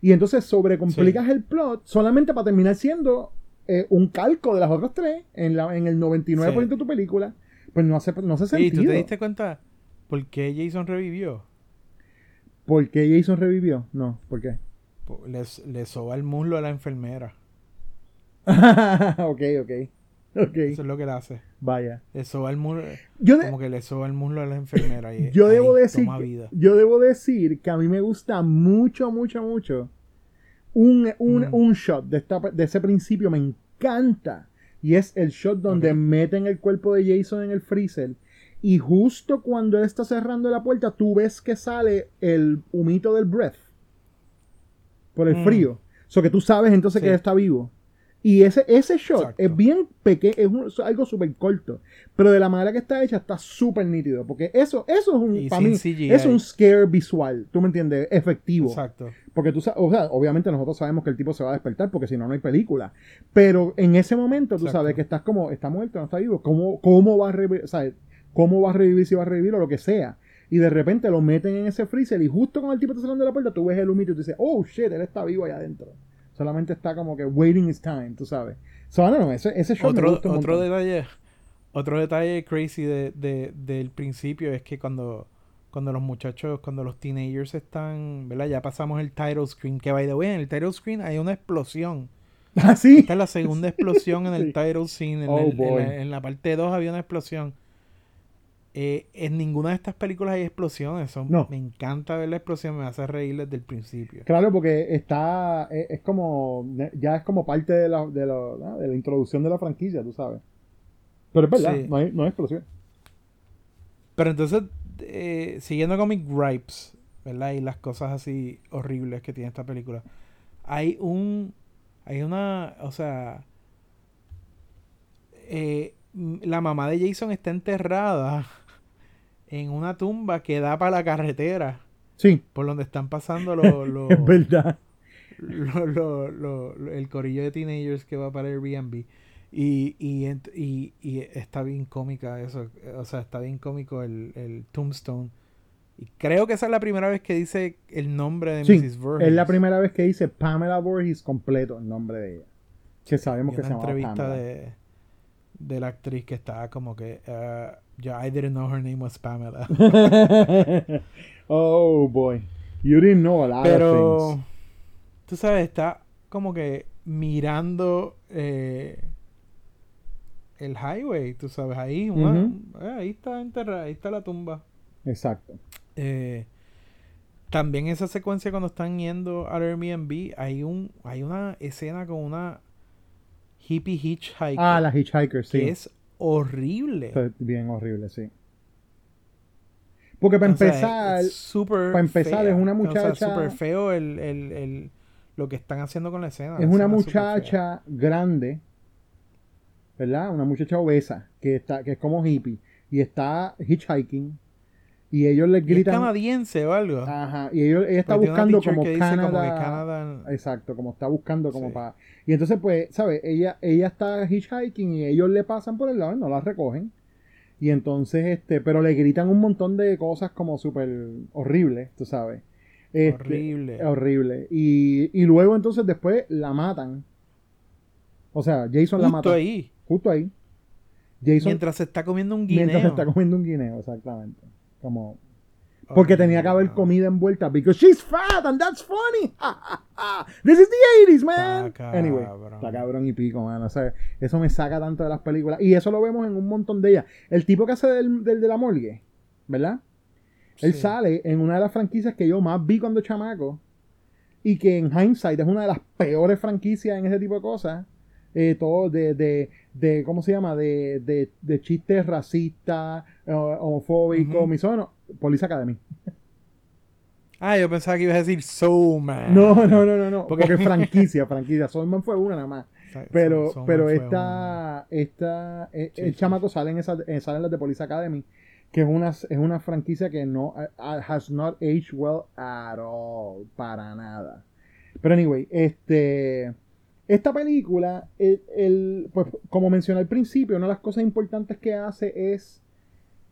y entonces sobrecomplicas el plot solamente para terminar siendo eh, un calco de las otras tres en, la, en el 99% de tu película. Pues no hace, no hace ¿Y sentido. tú te diste cuenta por qué Jason revivió? ¿Por qué Jason revivió? No, ¿por qué? Le soba el muslo a la enfermera. ok, ok. Eso es lo que le hace. vaya. Le soba el muslo. Yo, de- Como que le soba el muslo a la enfermera. Y yo ahí debo decir toma que, vida. yo debo decir que a mí me gusta mucho, mucho, mucho un, un, Mm. un shot de, esta, de ese principio me encanta y es el shot donde meten el cuerpo de Jason en el freezer y justo cuando él está cerrando la puerta tú ves que sale el humito del breath por el Mm. frío so que tú sabes entonces Sí. que él está vivo y ese, ese shot Exacto. es bien pequeño, es un- es algo súper corto, pero de la manera que está hecha está súper nítido, porque eso, eso es un, para mí, CGI. es un scare visual, tú me entiendes, efectivo. Exacto. Porque tú sabes, o sea, obviamente nosotros sabemos que el tipo se va a despertar porque si no, no hay película. Pero en ese momento tú Exacto. sabes que estás como, está muerto, no está vivo. ¿Cómo, cómo va a revivir? ¿Cómo va a revivir si va a revivir o lo que sea? Y de repente lo meten en ese freezer y justo cuando el tipo está saliendo de la puerta, tú ves el humito y tú dices, oh shit, él está vivo allá adentro. Solamente está como que waiting his time, tú sabes. So, no, no, ese, ese shot me Otro, gusta un otro detalle, otro detalle crazy de, de- del principio es que cuando, cuando los muchachos, cuando los teenagers están, ¿verdad? Ya pasamos el title screen, que by the way, en el title screen hay una explosión. ¿Ah, sí? Esta es la segunda explosión en el title scene. En, Oh, el- en la, en la parte 2 había una explosión. Eh, en ninguna de estas películas hay explosiones. Son, No. Me encanta ver la explosión, me hace reír desde el principio. Claro, porque está, es, es como, ya es como parte de la, de, la, de la introducción de la franquicia, tú sabes. Pero es verdad, Sí. no, hay, no hay explosión. Pero entonces, eh, siguiendo con mis gripes, ¿verdad? Y las cosas así horribles que tiene esta película. Hay un. Hay una. O sea. eh, la mamá de Jason está enterrada en una tumba que da para la carretera. Sí, Por donde están pasando los. los- es verdad. lo- lo- lo- lo- el corillo de teenagers que va para Airbnb. Y, y, y, y está bien cómica eso. O sea, está bien cómico el, el Tombstone. Y creo que esa es la primera vez que dice el nombre de Sí, Mrs. Voorhees. es la primera vez que dice Pamela Voorhees completo el nombre de ella. Que sabemos Y que se llama entrevista Pamela. de, de la actriz que estaba como que... uh, yeah, I didn't know her name was Pamela. oh boy. You didn't know a lot of things. tú sabes, está como que mirando eh, el highway, tú sabes, ahí, eh, ahí está enterrada, ahí está la tumba. Exacto. Eh, también esa secuencia cuando están yendo al Airbnb, hay un, hay una escena con una hippie hitchhiker Ah, la Hitchhiker, sí. que es horrible. Bien horrible, sí. Porque para O sea, empezar, súper para empezar, fea. es una O sea, muchacha- súper feo el, el- el- lo que están haciendo con la escena. es una escena muchacha grande, ¿verdad? Una muchacha obesa, que está, que es como hippie, y está hitchhiking, y ellos le Y es gritan. canadiense o algo. Ajá, y ellos, ella está Porque buscando como que como que Canadá- Exacto, como está buscando como Sí. para. Y entonces, pues, ¿sabes? Ella, ella está hitchhiking y ellos le pasan por el lado y no la recogen. Y entonces, este, pero le gritan un montón de cosas como súper horribles, tú sabes. Este, Horrible. Horrible. Y, y luego entonces después la matan. O sea, Jason la Justo mata. ahí. Justo ahí. Jason Mientras se está comiendo un guineo. mientras se está comiendo un guineo, exactamente. Como porque tenía que haber comida envuelta. Because she's fat and that's funny. This is the 80s, man. Está Anyway, está cabrón y pico, man. O sea, eso me saca tanto de las películas. Y eso lo vemos en un montón de ellas. El tipo que hace del, del de la morgue, ¿verdad? Él sale en una de las franquicias que yo más vi cuando chamaco. Y que en hindsight es una de las peores franquicias en ese tipo de cosas. Eh, todo de, de, de, ¿cómo se llama? De, de, de chistes racistas, eh, homofóbicos, Ujú. misóginos. Police Academy. Ah, yo pensaba que ibas a decir Soul Man. No, no, no, no, no. Porque- Porque, franquicia, franquicia. Soulman fue una nada más. Pero, pero esta, esta, eh, Sí, el sí. chamaco sale en esa, eh, sale en las de Police Academy, que es una, es una franquicia que no, eh, uh, has not aged well at all, para nada. Pero anyway, este, esta película, el, el- pues, como mencioné al principio, una de las cosas importantes que hace es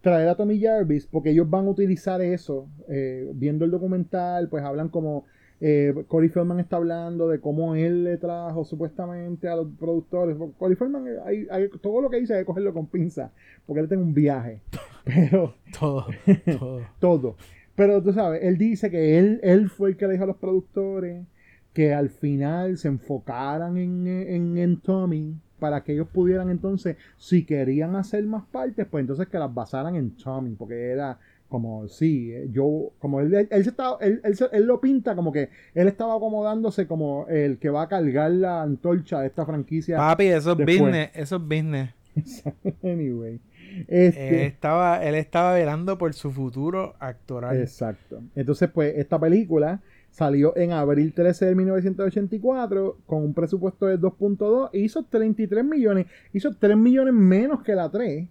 traer a Tommy Jarvis, porque ellos van a utilizar eso, eh, viendo el documental, pues hablan como eh, Corey Feldman está hablando de cómo él le trajo supuestamente a los productores. Corey Feldman, eh, hay- hay- todo lo que dice hay que cogerlo con pinza, porque él tiene un viaje, pero Todo, todo. todo. Pero tú sabes, él dice que él, él fue el que le dijo a los productores que al final se enfocaran en, en, en Tommy para que ellos pudieran entonces, si querían hacer más partes, pues entonces que las basaran en Tommy, porque era como, sí, eh, yo, como él, él, él se estaba, él, él lo pinta como que él estaba acomodándose como el que va a cargar la antorcha de esta franquicia. Papi, eso es Después. business, eso es business. anyway. Él Este, estaba, él estaba velando por su futuro actoral. Exacto. Entonces, pues, esta película salió en abril 13 de 1984 con un presupuesto de 2.2 e hizo 33 millones. Hizo 3 millones menos que la 3,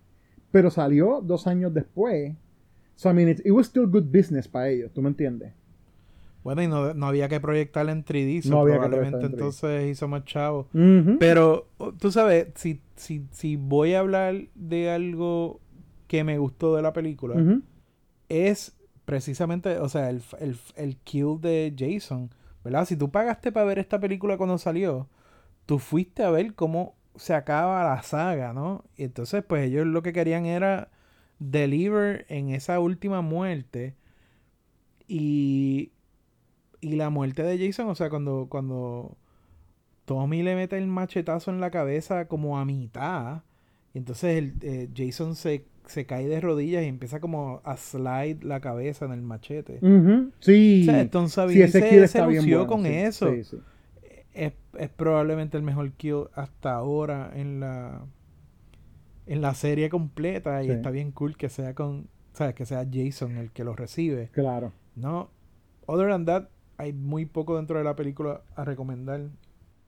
pero salió dos años después. So, I mean, it, it was still good business para ellos, ¿tú me entiendes? Bueno, y no, no había que proyectarla en 3D, so No había que probablemente proyectarla en 3D. entonces hizo más chavo. Pero, tú sabes, si, si, si voy a hablar de algo que me gustó de la película, es precisamente, o sea, el, el, el kill de Jason, ¿verdad? Si tú pagaste para ver esta película cuando salió, tú fuiste a ver cómo se acaba la saga, ¿no? Y entonces, pues ellos lo que querían era deliver en esa última muerte. Y, y la muerte de Jason, o sea, cuando, cuando Tommy le mete el machetazo en la cabeza como a mitad, y entonces el, eh, Jason se, se cae de rodillas y empieza como a slide la cabeza en el machete. Sí. O sea, Sí, ese se, kill se está bien lució bueno, con sí, eso. sí. Es, es probablemente el mejor kill hasta ahora en la en la serie completa y está bien cool que sea con sabes que sea Jason el que lo recibe Claro. no other than that hay muy poco dentro de la película a recomendar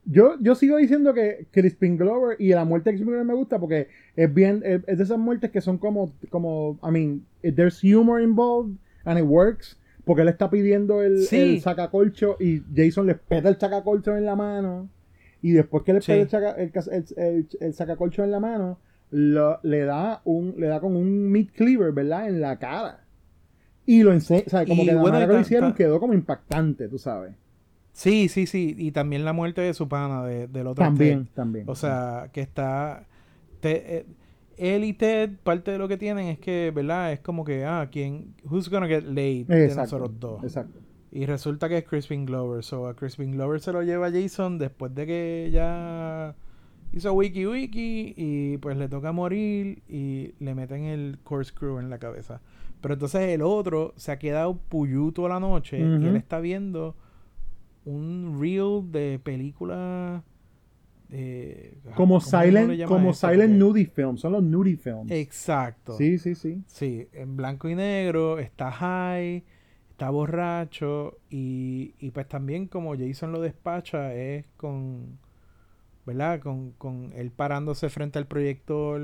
Yo, yo sigo diciendo que Crispin Glover y la muerte de Crispin Glover me gusta porque es bien, es, es de esas muertes que son como, como, I mean, there's humor involved and it works. Porque él está pidiendo el, Sí. el sacacolcho y Jason le peta el sacacolcho en la mano. Y después que le Sí. peta el, sacacolcho en la mano, lo- le da un le da con un meat cleaver, ¿verdad? En la cara. Y lo enseña, o sea, como Y que la bueno, manera que lo hicieron quedó como impactante, tú sabes. Sí sí sí y también la muerte de su pana de- del otro También, Ted. también. o sea que está te- eh, él y Ted parte de lo que tienen es que verdad es como que ah quién who's gonna get laid de exacto, nosotros dos Exacto. Y resulta que es Crispin Glover. So a Crispin Glover se lo lleva Jason después de que ya hizo Wiki Wiki y pues le toca morir y le meten el corkscrew en la cabeza. Pero entonces el otro se ha quedado puyuto la noche y él está viendo un reel de película de- Como ¿cómo uno le silent, como silent nudie films, son los nudie films. Exacto. Sí, sí, sí. Sí, en blanco y negro, está high, está borracho y, y pues también como Jason lo despacha es con, ¿verdad? Con, con él parándose frente al proyector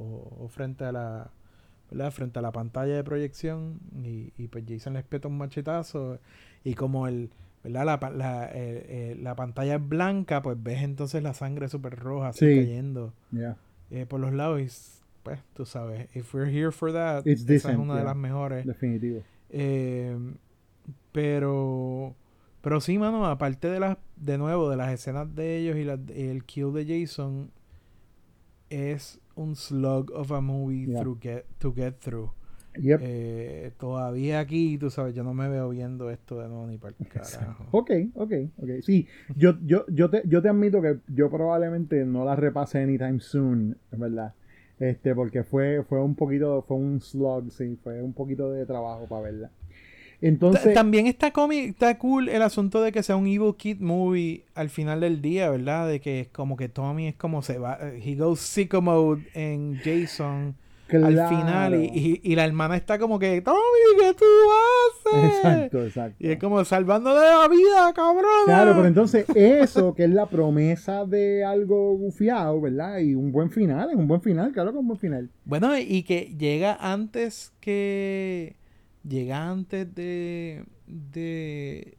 o frente a la, ¿verdad? Frente a la pantalla de proyección y, y pues Jason le espeta un machetazo y como el, ¿verdad? La, la, eh, eh, la pantalla es blanca, pues ves entonces la sangre súper roja así Sí. cayendo Yeah. eh, por los lados y pues tú sabes if we're here for that It's esa decent, es una de las mejores Definitivo. Eh, pero pero sí mano aparte de las de nuevo de las escenas de ellos y las- el kill de Jason es un slug of a movie Yeah. through get, to get through Yep. Eh, todavía aquí tú sabes yo no me veo viendo esto de nuevo ni para el carajo Ok, ok, ok. Sí, yo, yo, yo, te, yo te admito que yo probablemente no la repase anytime soon, es verdad. Este, porque fue, fue un poquito, fue un slug, sí, fue un poquito de trabajo para verla. Entonces, También está, comi- está cool el asunto de que sea un Evil Kid movie al final del día, ¿verdad? De que es como que Tommy es como se va, he goes sicko mode en Jason al final y, y- y la hermana está como que, Tommy, ¿qué tú haces? Exacto, exacto. Y es como salvando de la vida, cabrón. Claro, pero entonces eso, que es la promesa de algo gufiado, ¿verdad? Y un buen final, es un buen final, claro que es un buen final. Bueno, y que llega antes que. Llega antes de. de.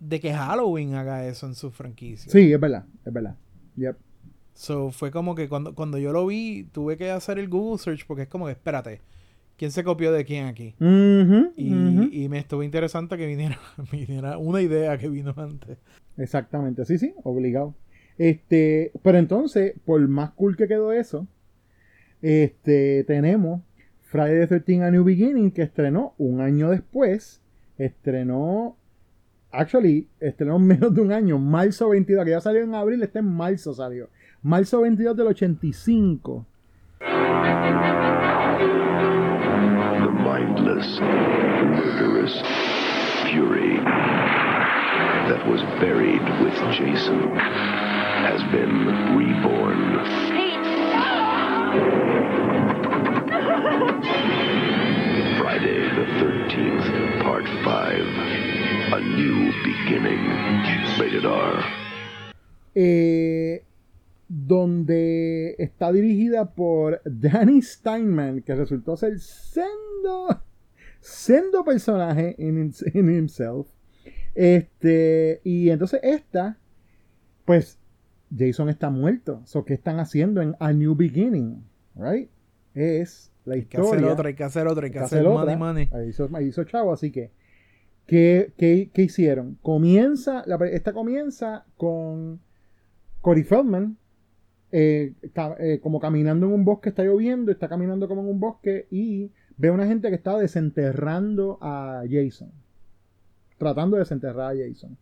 de que Halloween haga eso en su franquicia. Sí, es verdad, es verdad. Yep. So fue como que cuando, cuando yo lo vi, tuve que hacer el Google search porque es como que, espérate, ¿quién se copió de quién aquí? Y, y me estuvo interesante que viniera, viniera una idea que vino antes. Exactamente, sí, sí, obligado. Este, pero entonces, por más cool que quedó eso, este, tenemos Friday the 13 A New Beginning que estrenó un año después, estrenó, actually, estrenó menos de un año, marzo 22, que ya salió en abril, este en marzo salió, marzo 22 del 85. The mindless, murderous fury that was buried with Jason has been reborn. Friday the 13th, Part 5. A new beginning. Rated R. eh, donde está dirigida por Danny Steinman, que resultó ser sendo, sendo personaje en in himself. Este, y entonces esta, pues Jason está muerto. So, ¿qué están haciendo en A New Beginning? Right? Es la Hay que hacer historia. otra, hay que hacer otra, hay que, Hay hacer, hacer money, money. Ahí hizo, ahí hizo chavo, así que. ¿Qué, qué, qué hicieron? Comienza, esta comienza con Corey Feldman eh, ca- eh, como caminando en un bosque, está lloviendo, está caminando como en un bosque y ve una gente que está desenterrando a Jason. Tratando de desenterrar a Jason.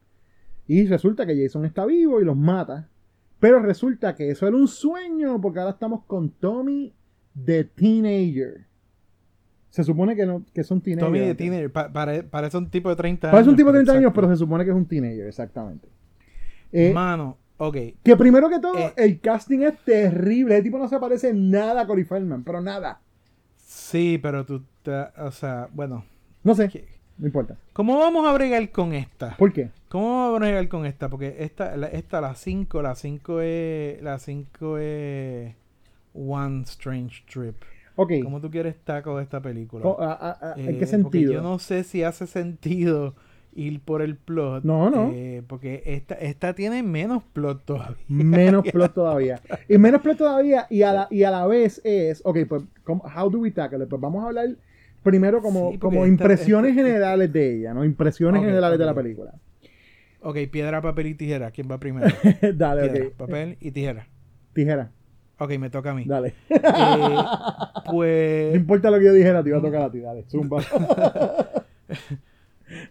Y resulta que Jason está vivo y los mata. Pero resulta que eso era un sueño, porque ahora estamos con Tommy the Teenager. Se supone que, no, que es un teenager. Tommy de Teenager, pa- pare- parece un tipo de 30 años. Parece un tipo de 30 años, pero se supone que es un teenager, exactamente. Eh, Mano, ok. que primero que todo, Eh. el casting es terrible. El tipo no se parece nada a Corey Feldman, pero nada. Sí, pero tú, te- o sea, bueno. No sé, ¿qué- no importa. ¿Cómo vamos a bregar con esta? ¿Por qué? ¿Cómo vamos a bregar con esta? Porque esta, la, esta, la 5, la 5 es, la 5 es One Strange Trip. Ok. ¿Cómo tú quieres taco de esta película? ¿En Eh, qué porque sentido? Yo no sé si hace sentido ir por el plot. No, no. eh, porque esta, esta tiene menos plot todavía. Menos plot todavía. Y menos plot todavía. Y a la, y a la vez es. Ok, pues, ¿cómo- how do we tackle it? Pues vamos a hablar primero como, Sí, como impresiones esta- generales de ella, ¿no? Impresiones generales de la película. Ok, piedra, papel y tijera. ¿Quién va primero? Dale, Piedra, ok. papel y tijera. Tijera. Ok, me toca a mí. Dale. Eh, No pues, importa lo que yo dijera, te iba a tocar a ti. Dale, zumba.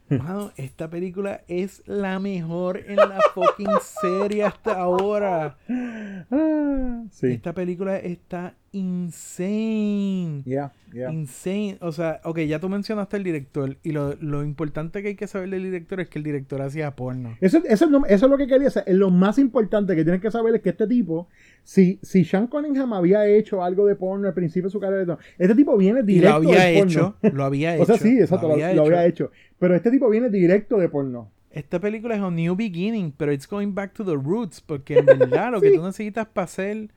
Mano, esta película es la mejor en la fucking serie hasta ahora. Ah, sí. Esta película está insane. Yeah, yeah. Insane. O sea, ok, ya tú mencionaste al director. Y lo, lo importante que hay que saber del director es que el director hacía porno. Eso, eso, eso es lo que quería hacer. Lo más importante que tienes que saber es que este tipo, si, si Sean Cunningham había hecho algo de porno al principio de su carrera, este tipo viene Y lo directo había del porno. hecho. Lo había hecho. O sea, sí, exacto, lo, había lo había hecho. Pero este tipo viene directo de porno. Esta película es un new beginning, pero it's going back to the roots. Porque en verdad lo que tú necesitas para hacer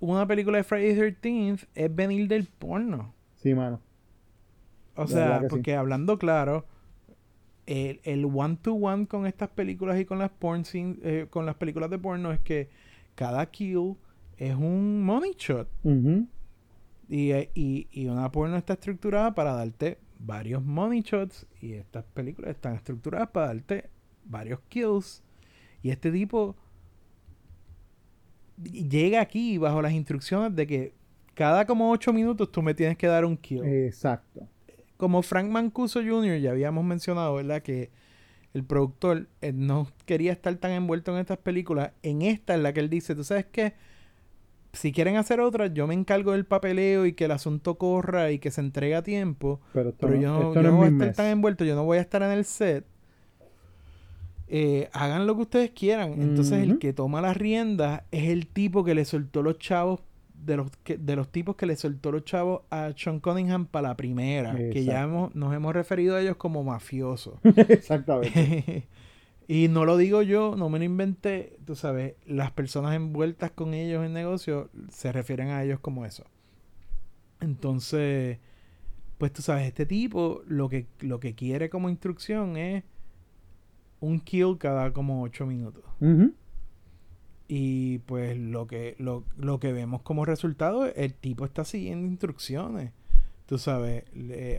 una película de Friday the 13th es venir del porno. Sí, mano. O sea, sí. porque hablando claro, el, el one to one con estas películas y con las porn scene- eh, con las películas de porno es que cada kill es un money shot. Y, eh, y, y una porno está estructurada para darte varios money shots. Y estas películas están estructuradas para darte varios kills. Y este tipo llega aquí bajo las instrucciones de que cada como 8 minutos tú me tienes que dar un kill. Exacto. Como Frank Mancuso Jr., ya habíamos mencionado, ¿verdad? Que el productor eh, no quería estar tan envuelto en estas películas. En esta en la que él dice, ¿tú sabes qué? Si quieren hacer otra, yo me encargo del papeleo y que el asunto corra y que se entregue a tiempo. Pero yo no, esto yo no no voy a estar mes. tan envuelto, yo no voy a estar en el set. Eh, hagan lo que ustedes quieran. Entonces el que toma las riendas es el tipo que le soltó los chavos, de los, que, de los tipos que le soltó los chavos a Sean Cunningham para la primera. Que ya hemos, nos hemos referido a ellos como mafiosos. Exactamente. y no lo digo yo, no me lo inventé. Tú sabes, las personas envueltas con ellos en negocio se refieren a ellos como eso. Entonces, pues tú sabes, este tipo lo que, lo que quiere como instrucción es un kill cada como 8 minutos. Y pues lo que, lo, lo que vemos como resultado, el tipo está siguiendo instrucciones. Tú sabes,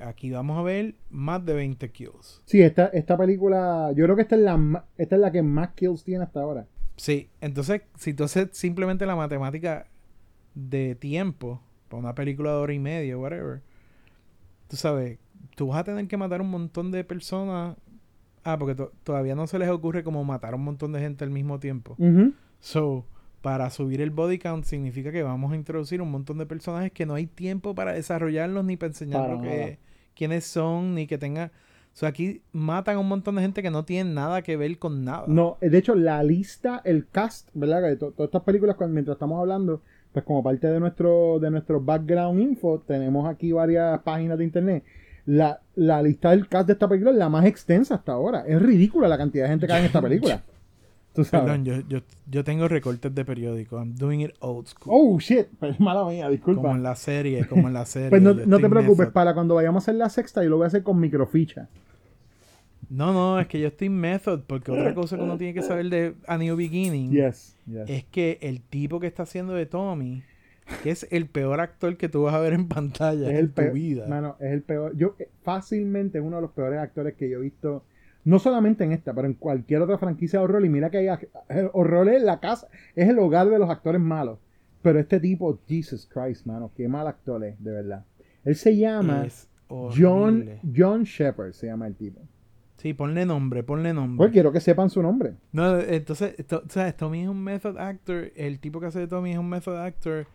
aquí vamos a ver más de 20 kills. Sí, esta, esta película, yo creo que esta es, la, esta es la que más kills tiene hasta ahora. Sí, entonces, si tú haces simplemente la matemática de tiempo para una película de hora y media, whatever, tú sabes, tú vas a tener que matar un montón de personas. Ah, porque to- todavía no se les ocurre como matar a un montón de gente al mismo tiempo. Ujú. So, para subir el body count significa que vamos a introducir un montón de personajes que no hay tiempo para desarrollarlos ni para enseñar lo que, quiénes son, ni que tenga. O sea, aquí matan a un montón de gente que no tiene nada que ver con nada. No, de hecho, la lista, el cast, ¿verdad? Que todas estas películas, mientras estamos hablando, pues como parte de nuestro, de nuestro background info, tenemos aquí varias páginas de internet. La, la lista del cast de esta película es la más extensa hasta ahora. Es ridícula la cantidad de gente que hay en esta película. Tú sabes. Perdón, yo, yo, yo tengo recortes de periódico. I'm doing it old school. Oh, shit. Pues mala mía, disculpa. como en la serie, como en la serie. Pues no, te preocupes, method. para cuando vayamos a hacer la sexta, yo lo voy a hacer con microficha. No, no, es que yo estoy method, porque otra cosa que uno tiene que saber de A New Beginning Yes, yes. es que el tipo que está haciendo de Tommy, que es el peor actor que tú vas a ver en pantalla es en el tu peor, vida. Mano, es el peor. Yo eh, fácilmente es uno de los peores actores que yo he visto. No solamente en esta, pero en cualquier otra franquicia de horror. Y mira que hay el horror es la casa, es el hogar de los actores malos. Pero este tipo, Jesus Christ, mano, qué mal actor es, de verdad. Él se llama John. John Shepard, se llama el tipo. Sí, ponle nombre, ponle nombre. Pues quiero que sepan su nombre. No, entonces, to- ¿sabes? Tommy es un method actor. El tipo que hace de Tommy es un method actor.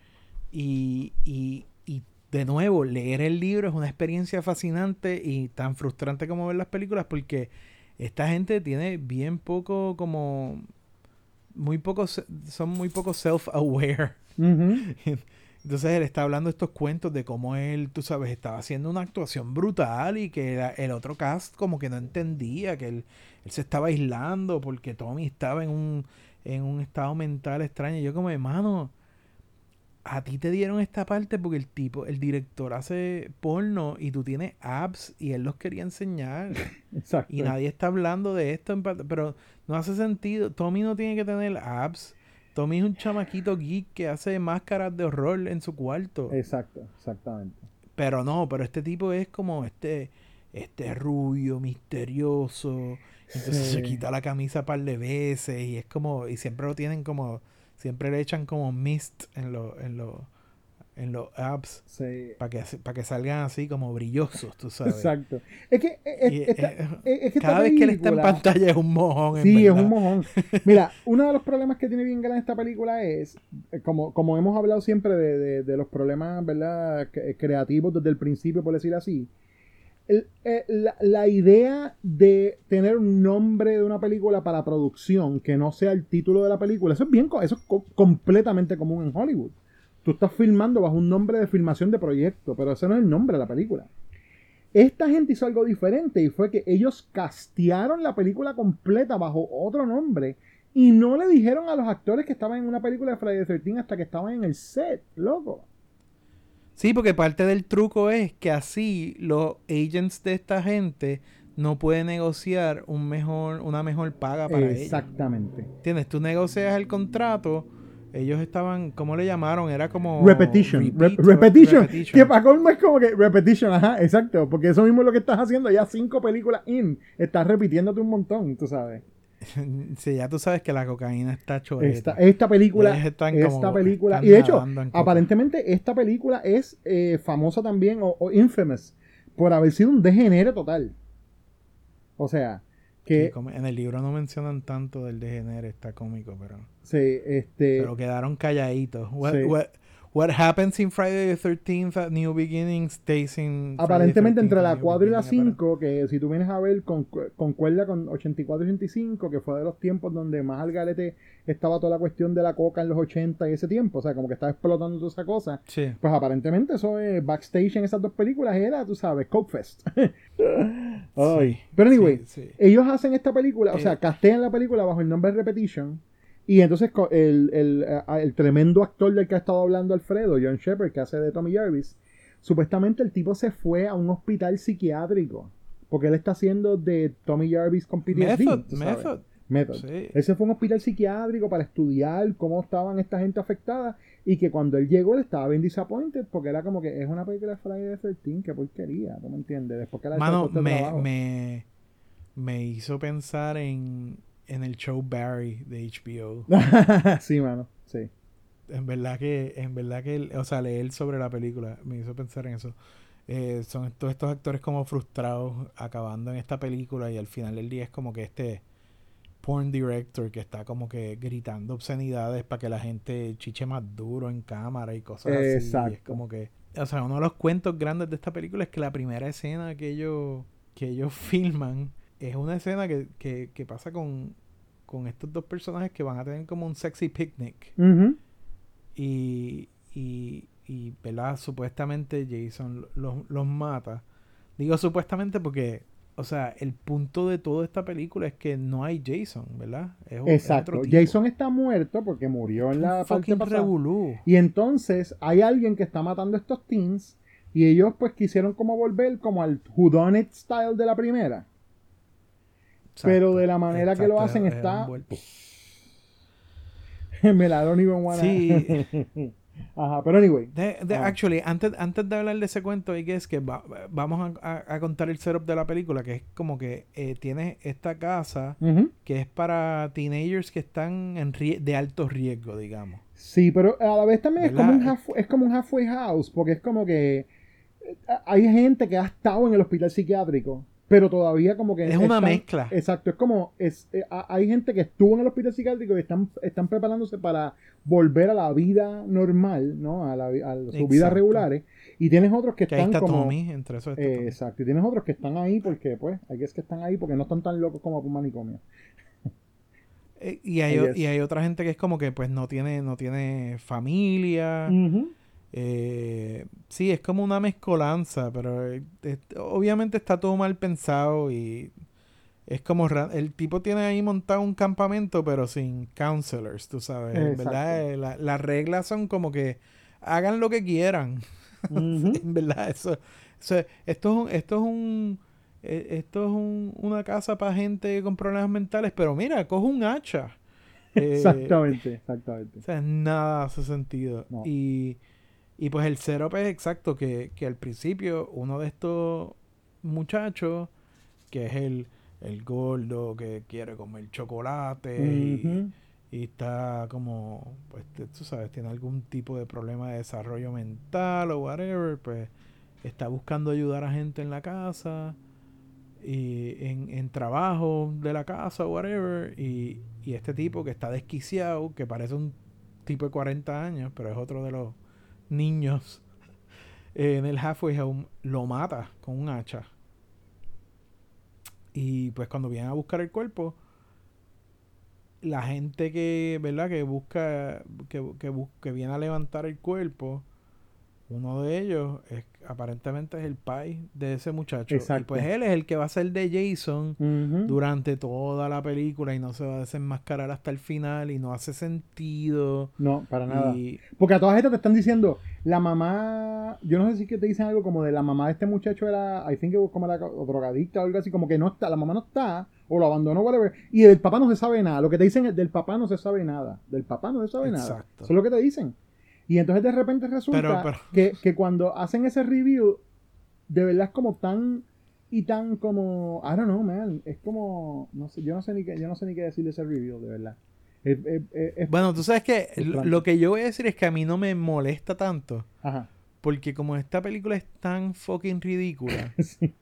Y, y, y de nuevo, leer el libro es una experiencia fascinante y tan frustrante como ver las películas porque esta gente tiene bien poco como... Muy poco, se- son muy poco self-aware. Ujú. Entonces él está hablando estos cuentos de cómo él, tú sabes, estaba haciendo una actuación brutal y que la- el otro cast como que no entendía, que él, él se estaba aislando porque Tommy estaba en un, en un estado mental extraño. Yo como, hermano, a ti te dieron esta parte porque el tipo, el director hace porno y tú tienes apps y él los quería enseñar. Exacto. Y nadie está hablando de esto, en pero no hace sentido. Tommy no tiene que tener apps. Tommy es un chamaquito geek que hace máscaras de horror en su cuarto. Exacto, exactamente. Pero no, pero este tipo es como este, este rubio, misterioso. Entonces Sí. se quita la camisa un par de veces y es como, y siempre lo tienen como, siempre le echan como mist en los, en los, en los apps Sí. para que, para que salgan así como brillosos, tú sabes. Exacto. Es que, es, Y, esta- eh, es- es que esta Cada vez que él está en pantalla es un mojón. en Sí, es un mojón. Mira, uno de los problemas que tiene bien grande esta película es, eh, como, como hemos hablado siempre de, de- de los problemas ¿verdad? Creativos desde el principio, por decir así, eh, la, idea de tener un nombre de una película para producción que no sea el título de la película, eso es bien, eso es co- completamente común en Hollywood. Tú estás filmando bajo un nombre de filmación de proyecto, pero ese no es el nombre de la película. Esta gente hizo algo diferente y fue que ellos castearon la película completa bajo otro nombre y no le dijeron a los actores que estaban en una película de Friday the 13 hasta que estaban en el set, loco. Sí, porque parte del truco es que así los agents de esta gente no pueden negociar un mejor, una mejor paga para ellos. Exactamente. ¿Entiendes? Tú negocias el contrato, ellos estaban, ¿cómo le llamaron? Era como... repetition. repeat repetition. repetition. Que para colmo es como que repetition, ajá, exacto. Porque eso mismo es lo que estás haciendo ya cinco películas in. Estás repitiéndote un montón, tú sabes. sí, ya tú sabes que la cocaína está choreta. Esta, esta película, esta como- película, y de hecho, aparentemente esta película es eh, famosa también, o, o infamous, por haber sido un degenere total. O sea, que, en el libro no mencionan tanto del degenere, está cómico, pero... sí, este, Pero quedaron calladitos. What, sí. what, what happens in Friday the 13th at New Beginning stays in. Friday aparentemente 13th entre la New 4 y la Beginning, pero- 5, que si tú vienes a ver, con- concuerda con 84 y 85, que fue de los tiempos donde más al garete estaba toda la cuestión de la coca en los 80 y ese tiempo, o sea, como que estaba explotando toda esa cosa. Sí. Pues aparentemente eso es backstage en esas dos películas era, tú sabes, Coke Fest. Ay. Sí, Pero anyway, sí, sí. ellos hacen esta película, o Eh. sea, castean la película bajo el nombre Repetition. Y entonces el, el, eh, el tremendo actor del que ha estado hablando Alfredo, John Shepard, que hace de Tommy Jarvis, supuestamente el tipo se fue a un hospital psiquiátrico. Porque él está haciendo de Tommy Jarvis con PTSD. Method, method. Method. Sí. Él se fue a un hospital psiquiátrico para estudiar cómo estaban esta gente afectada y que cuando él llegó él estaba bien disappointed porque era como que es una película de Friday the 13, qué porquería, ¿tú me entiendes? Después que la Mano, me, me, me hizo pensar en, en el show Barry de HBO. sí, mano, sí. En verdad que, en verdad que, o sea, leer sobre la película me hizo pensar en eso. Eh, son todos estos actores como frustrados acabando en esta película y al final del día es como que este porn director que está como que gritando obscenidades para que la gente chiche más duro en cámara y cosas así. Y es Exacto. como que, o sea, uno de los cuentos grandes de esta película es que la primera escena que ellos, que ellos filman es una escena que, que, que pasa con, con estos dos personajes que van a tener como un sexy picnic y, y, y ¿verdad? Supuestamente Jason los, los mata. Digo supuestamente porque, o sea, el punto de toda esta película es que no hay Jason, ¿verdad? Es, Exacto. otro tipo. Jason está muerto porque murió en la parte pasada. revolú. Y entonces hay alguien que está matando a estos teens y ellos pues quisieron como volver como al whodunit style de la primera. Pero de la manera que lo hacen es- es está-. Me la don't even wanna- Sí. Ajá, pero anyway. De, de- Ah. Actually, antes, antes de hablar de ese cuento, hay que es que va- vamos a, a- a contar el setup de la película, que es como que eh, tienes esta casa que es para teenagers que están en de alto riesgo, digamos. Sí, pero a la vez también es como, un es como un halfway house, porque es como que eh, hay gente que ha estado en el hospital psiquiátrico, pero todavía como que... Es una están- mezcla. Exacto, es como... Es, eh, ha- hay gente que estuvo en el hospital psiquiátrico y están, están preparándose para volver a la vida normal, ¿no? A, la a sus vidas regulares. Y tienes otros que Que ahí están está como... Tommy, entre esos está Eh, Tommy. exacto, y tienes otros que están ahí porque, pues, hay que es que están ahí porque no están tan locos como un manicomio. Eh, y, hay, y hay otra gente que es como que pues no tiene, no tiene familia. Ujú. Eh, sí, es como una mezcolanza, pero eh, obviamente está todo mal pensado y es como el tipo tiene ahí montado un campamento, pero sin counselors, tú sabes. En Exacto. verdad, eh, la- las reglas son como que hagan lo que quieran. En verdad, eso, eso- esto esto es un esto es un- una casa para gente con problemas mentales, pero mira, coge un hacha. Eh, Exactamente, exactamente. o sea, nada hace sentido. No. Y, y pues el setup es exacto que, que al principio uno de estos muchachos, que es el, el gordo que quiere comer chocolate y, y está como, pues tú sabes, tiene algún tipo de problema de desarrollo mental o whatever, pues está buscando ayudar a gente en la casa y en, en trabajo de la casa o whatever y, y este tipo que está desquiciado que parece un tipo de 40 años pero es otro de los niños eh, en el halfway home lo mata con un hacha. Y pues cuando vienen a buscar el cuerpo la gente que verdad que busca que, que, que viene a levantar el cuerpo uno de ellos es aparentemente es el pai de ese muchacho y Exacto. pues él es el que va a ser de Jason durante toda la película y no se va a desenmascarar hasta el final y no hace sentido No, para nada. y Porque a todas estas te están diciendo, la mamá, yo no sé si que te dicen algo como de la mamá de este muchacho era, I think como era o drogadicta o algo así, como que no está, la mamá no está, o lo abandonó, whatever, y del papá no se sabe nada. Lo que te dicen es, del papá no se sabe nada, del papá no se sabe nada. Exacto. Eso es lo que te dicen. Y entonces de repente resulta Pero- pero- Que, que cuando hacen ese review, de verdad es como tan y tan como, I don't know, man, es como, no sé, yo no sé ni qué, yo no sé ni qué decir de ese review, de verdad. Es- es- es- es- bueno tú sabes que lo, que yo voy a decir es que a mí no me molesta tanto ajá. porque como esta película es tan fucking ridícula Sí.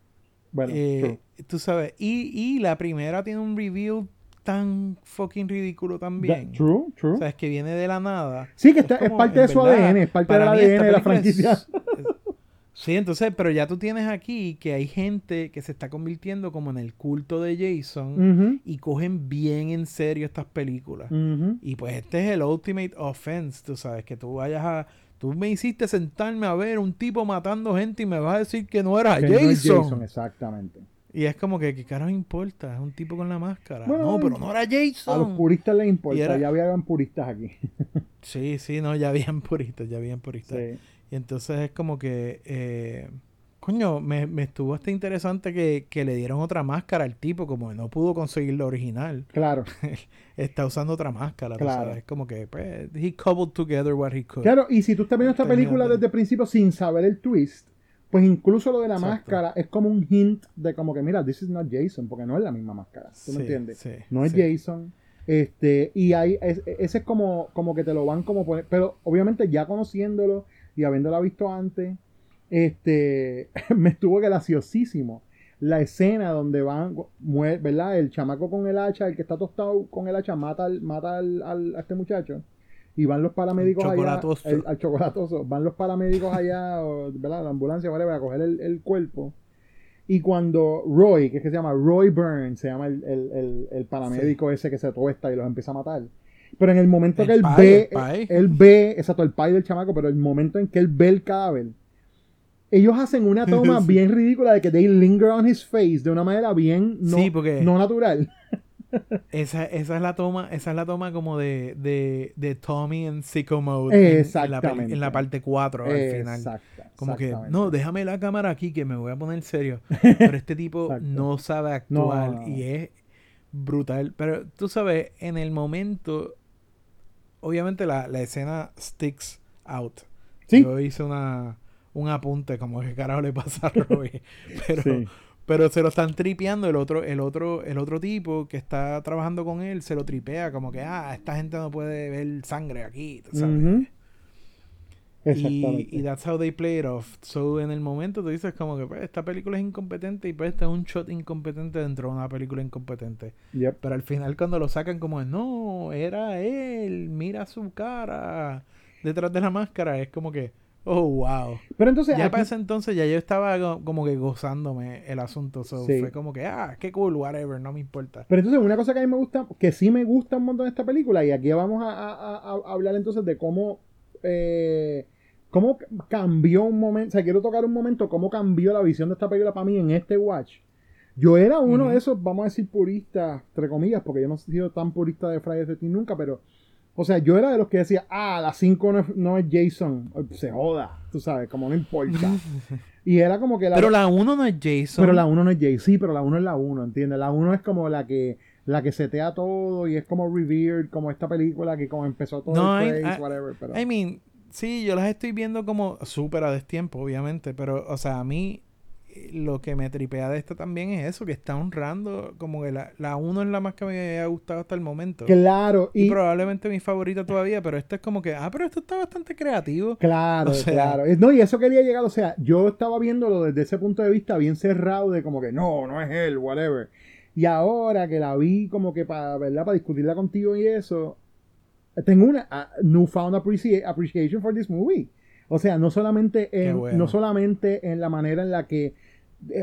Bueno, Eh, tú sabes, y, y la primera tiene un review tan fucking ridículo también. That- true, true. O sea, es que viene de la nada. sí, que está, es, parte de su verdad, ADN, es parte del ADN de la franquicia. es- es- sí, entonces, pero ya tú tienes aquí que hay gente que se está convirtiendo como en el culto de Jason y cogen bien en serio estas películas. Y pues este es el ultimate offense, tú sabes, que tú vayas a... Tú me hiciste sentarme a ver un tipo matando gente y me vas a decir que no era Que Jason. no es Jason, exactamente. Y es como que, ¿qué carajo importa? Es un tipo con la máscara. Bueno, no, pero no era A los Jason. puristas les importa, era- ya habían puristas aquí. Sí, sí, no, ya habían puristas, ya habían puristas. Sí. Y entonces es como que, eh, coño, me, me estuvo hasta interesante que, que le dieron otra máscara al tipo, como no pudo conseguir la original. Claro, Está usando otra máscara, Claro. sabes. Es como que, pues, he cobbled together what he could. claro, y si tú estás viendo esta película de- desde el principio sin saber el twist, pues incluso lo de la Exacto. máscara es como un hint de como que, mira, this is not Jason, porque no es la misma máscara. ¿Tú Sí, me entiendes? sí, no es sí. Jason. Este, y hay, es- ese es como, como que te lo van como poner, pero obviamente ya conociéndolo y habiéndola visto antes, este, me estuvo graciosísimo la escena donde van, ¿verdad? El chamaco con el hacha, el que está tostado con el hacha, mata, al, mata al, al- a este muchacho. Y van los paramédicos Al allá. el- al chocolatoso. Van los paramédicos allá, o, ¿verdad? La ambulancia, whatever, a coger el, el cuerpo. Y cuando Roy, que es que se llama Roy Burns, se llama el, el, paramédico ese que se tuesta y los empieza a matar. Pero en el momento que él pai, ve, el pai. él ve, exacto, el pai del chamaco, pero el momento en que él ve el cadáver, ellos hacen una toma Sí. bien ridícula de que they linger on his face de una manera bien no, Sí, porque- no natural. Esa, esa es la toma, esa es la toma como de, de, de Tommy en Sicko Mode en- en, la, Exactamente. en la parte 4 al final. Como que, exactamente. no, déjame la cámara aquí que me voy a poner serio. Pero este tipo no sabe actuar no. y es brutal. Pero tú sabes, en el momento, obviamente la, la escena sticks out. Sí. Yo hice una, un apunte como que carajo le pasa a Robbie. Pero, Sí. Pero se lo están tripeando el otro, el otro, el otro tipo que está trabajando con él, se lo tripea como que ah, esta gente no puede ver sangre aquí, tú ¿sabes? Y, Exactamente. y that's how they play it off. So, en el momento tú dices como que pues, esta película es incompetente y pues este es un shot incompetente dentro de una película incompetente. Yep. Pero al final cuando lo sacan como no, era él, mira su cara detrás de la máscara, es como que, oh, wow. Pero entonces, Ya aquí- para ese entonces ya yo estaba como que gozándome el asunto. So, Sí. Fue como que, ah, qué cool, whatever, no me importa. Pero entonces, una cosa que a mí me gusta, que sí me gusta un montón de esta película, y aquí vamos a, a- a- hablar entonces de cómo, eh, cómo cambió un momento, o sea, quiero tocar un momento, cómo cambió la visión de esta película para mí en este watch. Yo era uno de esos, vamos a decir, puristas, entre comillas, porque yo no he sido tan purista de Friday the 13 nunca, pero, o sea, yo era de los que decía, ah, la 5 no es, no es Jason, se joda, tú sabes, como no importa. y era como que la... Pero la 1 no es Jason. Pero la 1 no es Jay, sí, pero la 1 es la 1, ¿entiendes? La 1 es como la que la que setea todo y es como revered, como esta película que como empezó todo No, el I- craze, I- whatever, pero... I mean, sí, yo las estoy viendo como súper a destiempo, obviamente, pero, o sea, a mí lo que me tripea de esta también es eso, que está honrando como que la, la 1 es la más que me había gustado hasta el momento. claro, y, y... probablemente mi favorita todavía, pero esto es como que, ah, pero esto está bastante creativo. Claro, O sea- claro. No, y eso quería llegar, o sea, yo estaba viéndolo desde ese punto de vista bien cerrado de como que no, no es él, whatever. Y ahora que la vi como que para, ¿verdad? Para discutirla contigo y eso, tengo una uh, newfound appreci- appreciation for this movie. O sea, no solamente en, bueno. no solamente en la manera en la que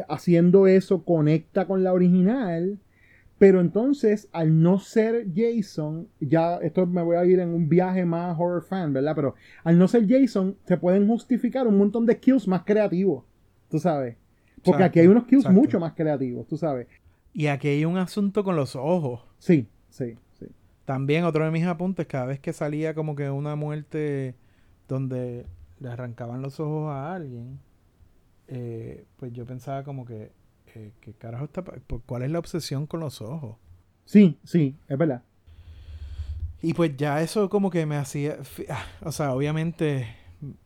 haciendo eso conecta con la original, pero entonces, al no ser Jason, ya esto me voy a ir en un viaje más horror fan, ¿verdad? Pero al no ser Jason, se pueden justificar un montón de kills más creativos, tú sabes. Porque Exacto, aquí hay unos kills exacto. mucho más creativos, tú sabes. Y aquí hay un asunto con los ojos. Sí, sí, sí. También otro de mis apuntes, cada vez que salía como que una muerte donde le arrancaban los ojos a alguien, eh, pues yo pensaba como que, eh, ¿qué carajo está? ¿Cuál es la obsesión con los ojos? Sí, sí, es verdad. Y pues ya eso como que me hacía, ah, o sea, obviamente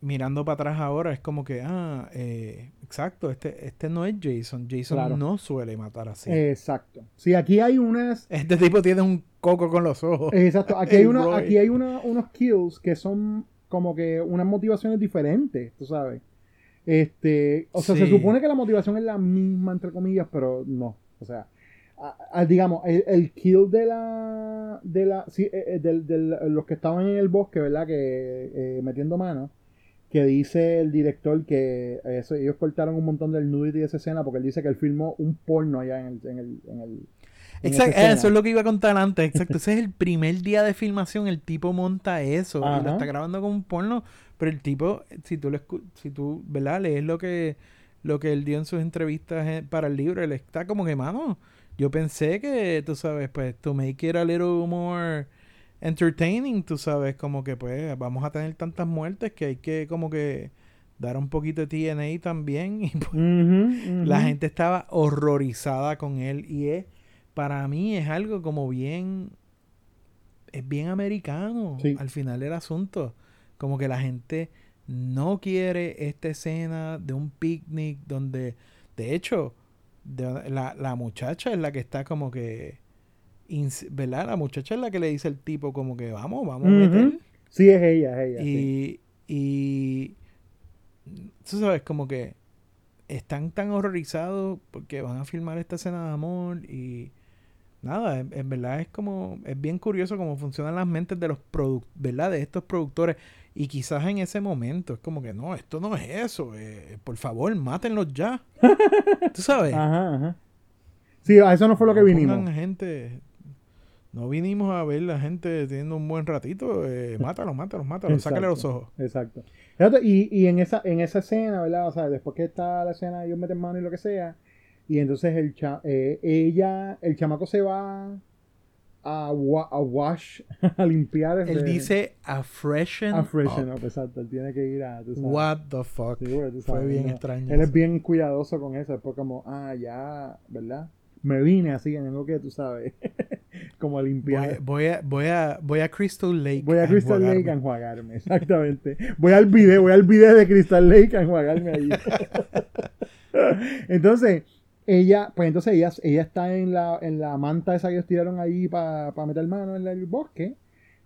mirando para atrás ahora es como que, ah, eh, exacto, este, este no es Jason, Jason Claro. no suele matar así. Exacto. Sí, aquí hay unas. Este tipo tiene un coco con los ojos. Exacto. Aquí hay, una, Roy. aquí hay una- unos kills que son como que unas motivaciones diferentes, tú sabes. Este, o sea, se supone que la motivación es la misma, entre comillas, pero no. O sea, a- a- digamos, el, el kill de la. de la. sí, eh, eh, del- del- los que estaban en el bosque, ¿verdad? Que eh, metiendo manos. Que dice el director que eso, ellos cortaron un montón del nudity de esa escena porque él dice que él filmó un porno allá en el. En el, en el Exacto, eso es lo que iba a contar antes. Exacto, ese es el primer día de filmación. El tipo monta eso y lo está grabando como un porno. Pero el tipo, si tú, lo escu- si tú ¿verdad? lees lo que, lo que él dio en sus entrevistas eh, para el libro, él está como que, mano, yo pensé que, tú sabes, pues, to make it a little more entertaining, tú sabes, como que, pues, vamos a tener tantas muertes que hay que, como que, dar un poquito de TNA también. Y pues, la gente estaba horrorizada con él y es para mí es algo como bien es bien americano Sí. al final del asunto como que la gente no quiere esta escena de un picnic donde de hecho de- la, la muchacha es la que está como que ¿verdad? la muchacha es la que le dice al tipo como que vamos vamos a meter Sí, es ella, es ella. sí. y, y tú sabes, como que están tan horrorizados porque van a filmar esta escena de amor y nada, en, en verdad es como, es bien curioso cómo funcionan las mentes de los produc ¿verdad? De estos productores y quizás en ese momento es como que no, esto no es eso, eh, por favor, mátenlos ya. tú sabes. Ajá, ajá. Sí, a eso no fue lo que vinimos. gente, no vinimos a ver la gente teniendo un buen ratito, eh, mátalos, mátalos, mátalos, sácale los ojos. Exacto. Exacto, Y, y en esa en esa escena, ¿verdad? O sea, después que está la escena, ellos meten mano y lo que sea, y entonces el cha- eh, ella, el chamaco se va a, wa- a wash, a limpiar. Él dice a freshen, a freshen up. up, exacto. Él tiene que ir a. What the fuck. Sí, Fue bien ¿no? extraño. Él es bien cuidadoso con eso. Después, como, ah, ya, ¿verdad? Me vine así, tengo que, tú sabes, como a Voy, limpiar. voy a, voy a, voy a Crystal Lake. Voy a Crystal enjuagarme. Lake a enjuagarme, exactamente. Voy al video, voy al video de Crystal Lake a enjuagarme allí. entonces, ella, pues entonces ella, ella está en la, en la manta esa que ellos tiraron ahí para meter mano en el bosque.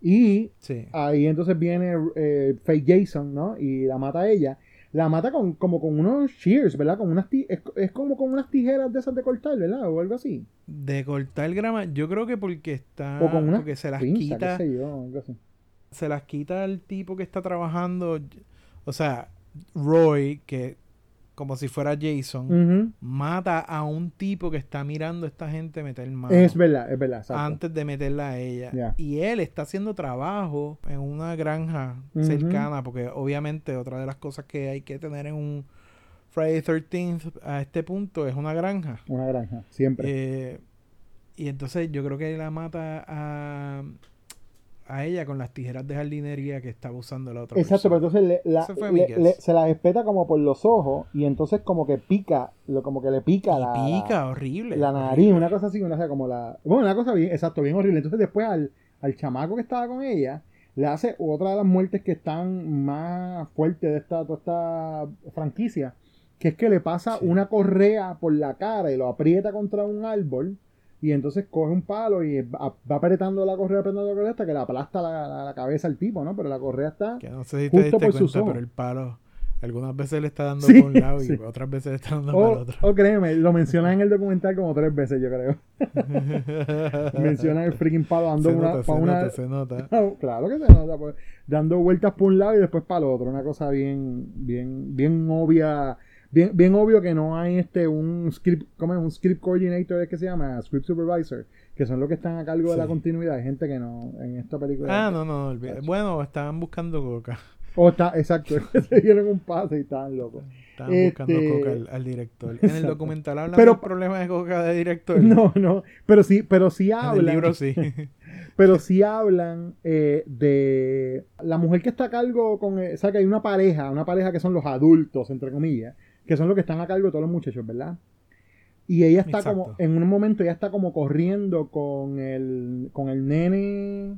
Y Sí. ahí entonces viene eh, Fake Jason, ¿no? Y la mata a ella. La mata con, como con unos shears, ¿verdad? Con unas es, es como con unas tijeras de esas de cortar, ¿verdad? O algo así. De cortar grama, yo creo que porque está. o con unas porque se las quita. qué sé yo, algo así. se las quita el tipo que está trabajando. O sea, Roy, que como si fuera Jason, mata a un tipo que está mirando a esta gente meter mano. Es verdad, es verdad, exacto. antes de meterla a ella. Y él está haciendo trabajo en una granja cercana, porque obviamente otra de las cosas que hay que tener en un Friday 13th a este punto es una granja. Una granja, siempre. Eh, y entonces yo creo que la mata a, a ella con las tijeras de jardinería que estaba usando la otra Exacto, pero entonces le- la- le- le- se las espeta como por los ojos y entonces como que pica, lo, como que le pica, la, pica, horrible. la nariz, horrible. una cosa así, una cosa como la... Bueno, una cosa bien, exacto, bien horrible. Entonces después al, al chamaco que estaba con ella, le hace otra de las muertes que están más fuertes de esta, toda esta franquicia, que es que le pasa Sí. una correa por la cara y lo aprieta contra un árbol. Y entonces coge un palo y va, va apretando la correa, apretando la correa hasta que le aplasta la, la- la cabeza al tipo, ¿no? Pero la correa está... Que no sé si te Justo diste por cuenta, pero el palo algunas veces le está dando Sí, por un lado sí. y otras veces le está dando O, por el otro. o créeme, lo mencionan en el documental como tres veces, yo creo. Mencionan el freaking palo dando se una, nota, se una- nota, se nota. No, claro que se nota, pues, dando vueltas por un lado y después para el otro, una cosa bien, bien, bien obvia, bien, bien obvio que no hay este un script, ¿cómo es? Un script coordinator es que se llama, script supervisor, que son los que están a cargo de la continuidad, hay gente que no, en esta película. Ah, no, no, olvida. Bueno, estaban buscando coca. O está, exacto, se dieron un pase y estaban locos. Estaban Este- buscando coca al, al director. En el documental hablan Pero- del problema de coca de director. No, no, pero sí, pero sí en el hablan. libro sí. Pero sí hablan eh, de la mujer que está a cargo con. eh, o sea, que hay una pareja, una pareja que son los adultos, entre comillas, que son los que están a cargo de todos los muchachos, ¿verdad? Y ella está Exacto. como, en un momento, ella está como corriendo con el, con el nene.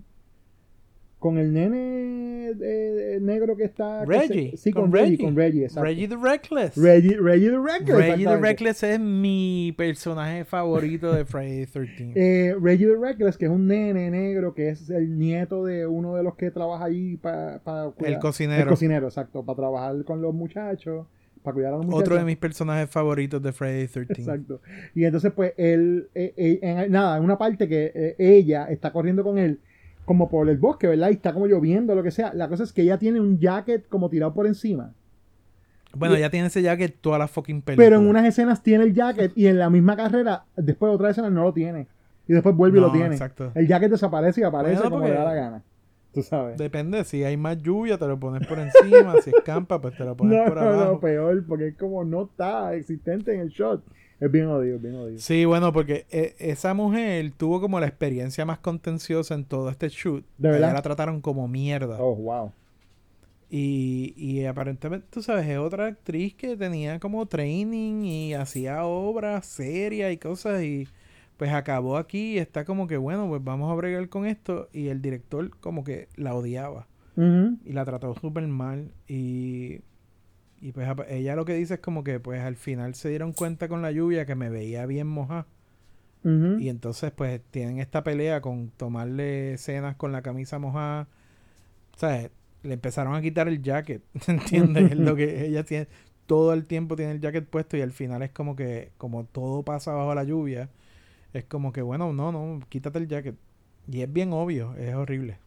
Con el nene eh, negro que está. que se- Reggie, sí, con, con Reggie, Reggie. con Reggie, exacto. Reggie the Reckless. Reggie, Reggie the Reckless. Reggie the. Reckless es mi personaje favorito de Friday 13. Eh, Reggie the Reckless, que es un nene negro, que es el nieto de uno de los que trabaja allí para el cocinero. El cocinero, exacto, para trabajar con los muchachos, para cuidar a los muchachos. Otro de mis personajes favoritos de Friday 13. Exacto. Y entonces, pues, él, eh, eh, en, nada, en una parte que eh, ella está corriendo con él, como por el bosque, ¿verdad? Y está como lloviendo, lo que sea. La cosa es que ella tiene un jacket como tirado por encima. Bueno, Y- ya tiene ese jacket toda la fucking película. Pero en unas escenas tiene el jacket y en la misma carrera, después de otras escenas no lo tiene. Y después vuelve y lo tiene. exacto. El jacket desaparece y aparece Bueno, como le da la gana. Tú sabes. Depende, si hay más lluvia te lo pones por encima, si escampa pues te lo pones No, por abajo. no, peor, porque es como no está existente en el shot. Es bien odio, bien odio. Sí, bueno, porque eh, esa mujer tuvo como la experiencia más contenciosa en todo este shoot. ¿De verdad? ella la trataron como mierda. Oh, wow. Y, y aparentemente, tú sabes, es otra actriz que tenía como training y hacía obras serias y cosas y pues acabó aquí y está como que, bueno, pues vamos a bregar con esto y el director como que la odiaba y la trató súper mal y, y pues ella lo que dice es como que pues al final se dieron cuenta con la lluvia que me veía bien mojada y entonces pues tienen esta pelea con tomarle escenas con la camisa mojada. ¿Sabes? Le empezaron a quitar el jacket. ¿Entiendes? Es lo que ella tiene. Todo el tiempo tiene el jacket puesto y al final es como que, como todo pasa bajo la lluvia, es como que, bueno, no, no, quítate el jacket. Y es bien obvio, es horrible.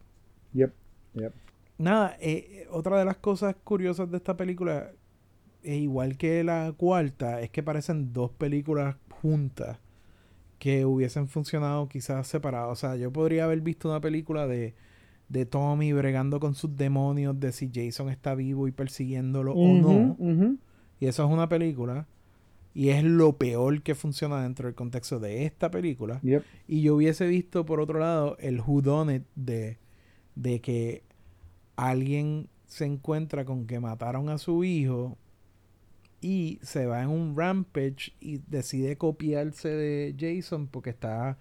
Yep, yep. Nada, eh, otra de las cosas curiosas de esta película, e igual que la cuarta, es que parecen dos películas juntas que hubiesen funcionado quizás separadas. O sea, yo podría haber visto una película de, de Tommy bregando con sus demonios, de si Jason está vivo y persiguiéndolo o no. Y eso es una película. Y es lo peor que funciona dentro del contexto de esta película. Yep. Y yo hubiese visto, por otro lado, el whodunit de, de que alguien se encuentra con que mataron a su hijo y se va en un rampage y decide copiarse de Jason porque está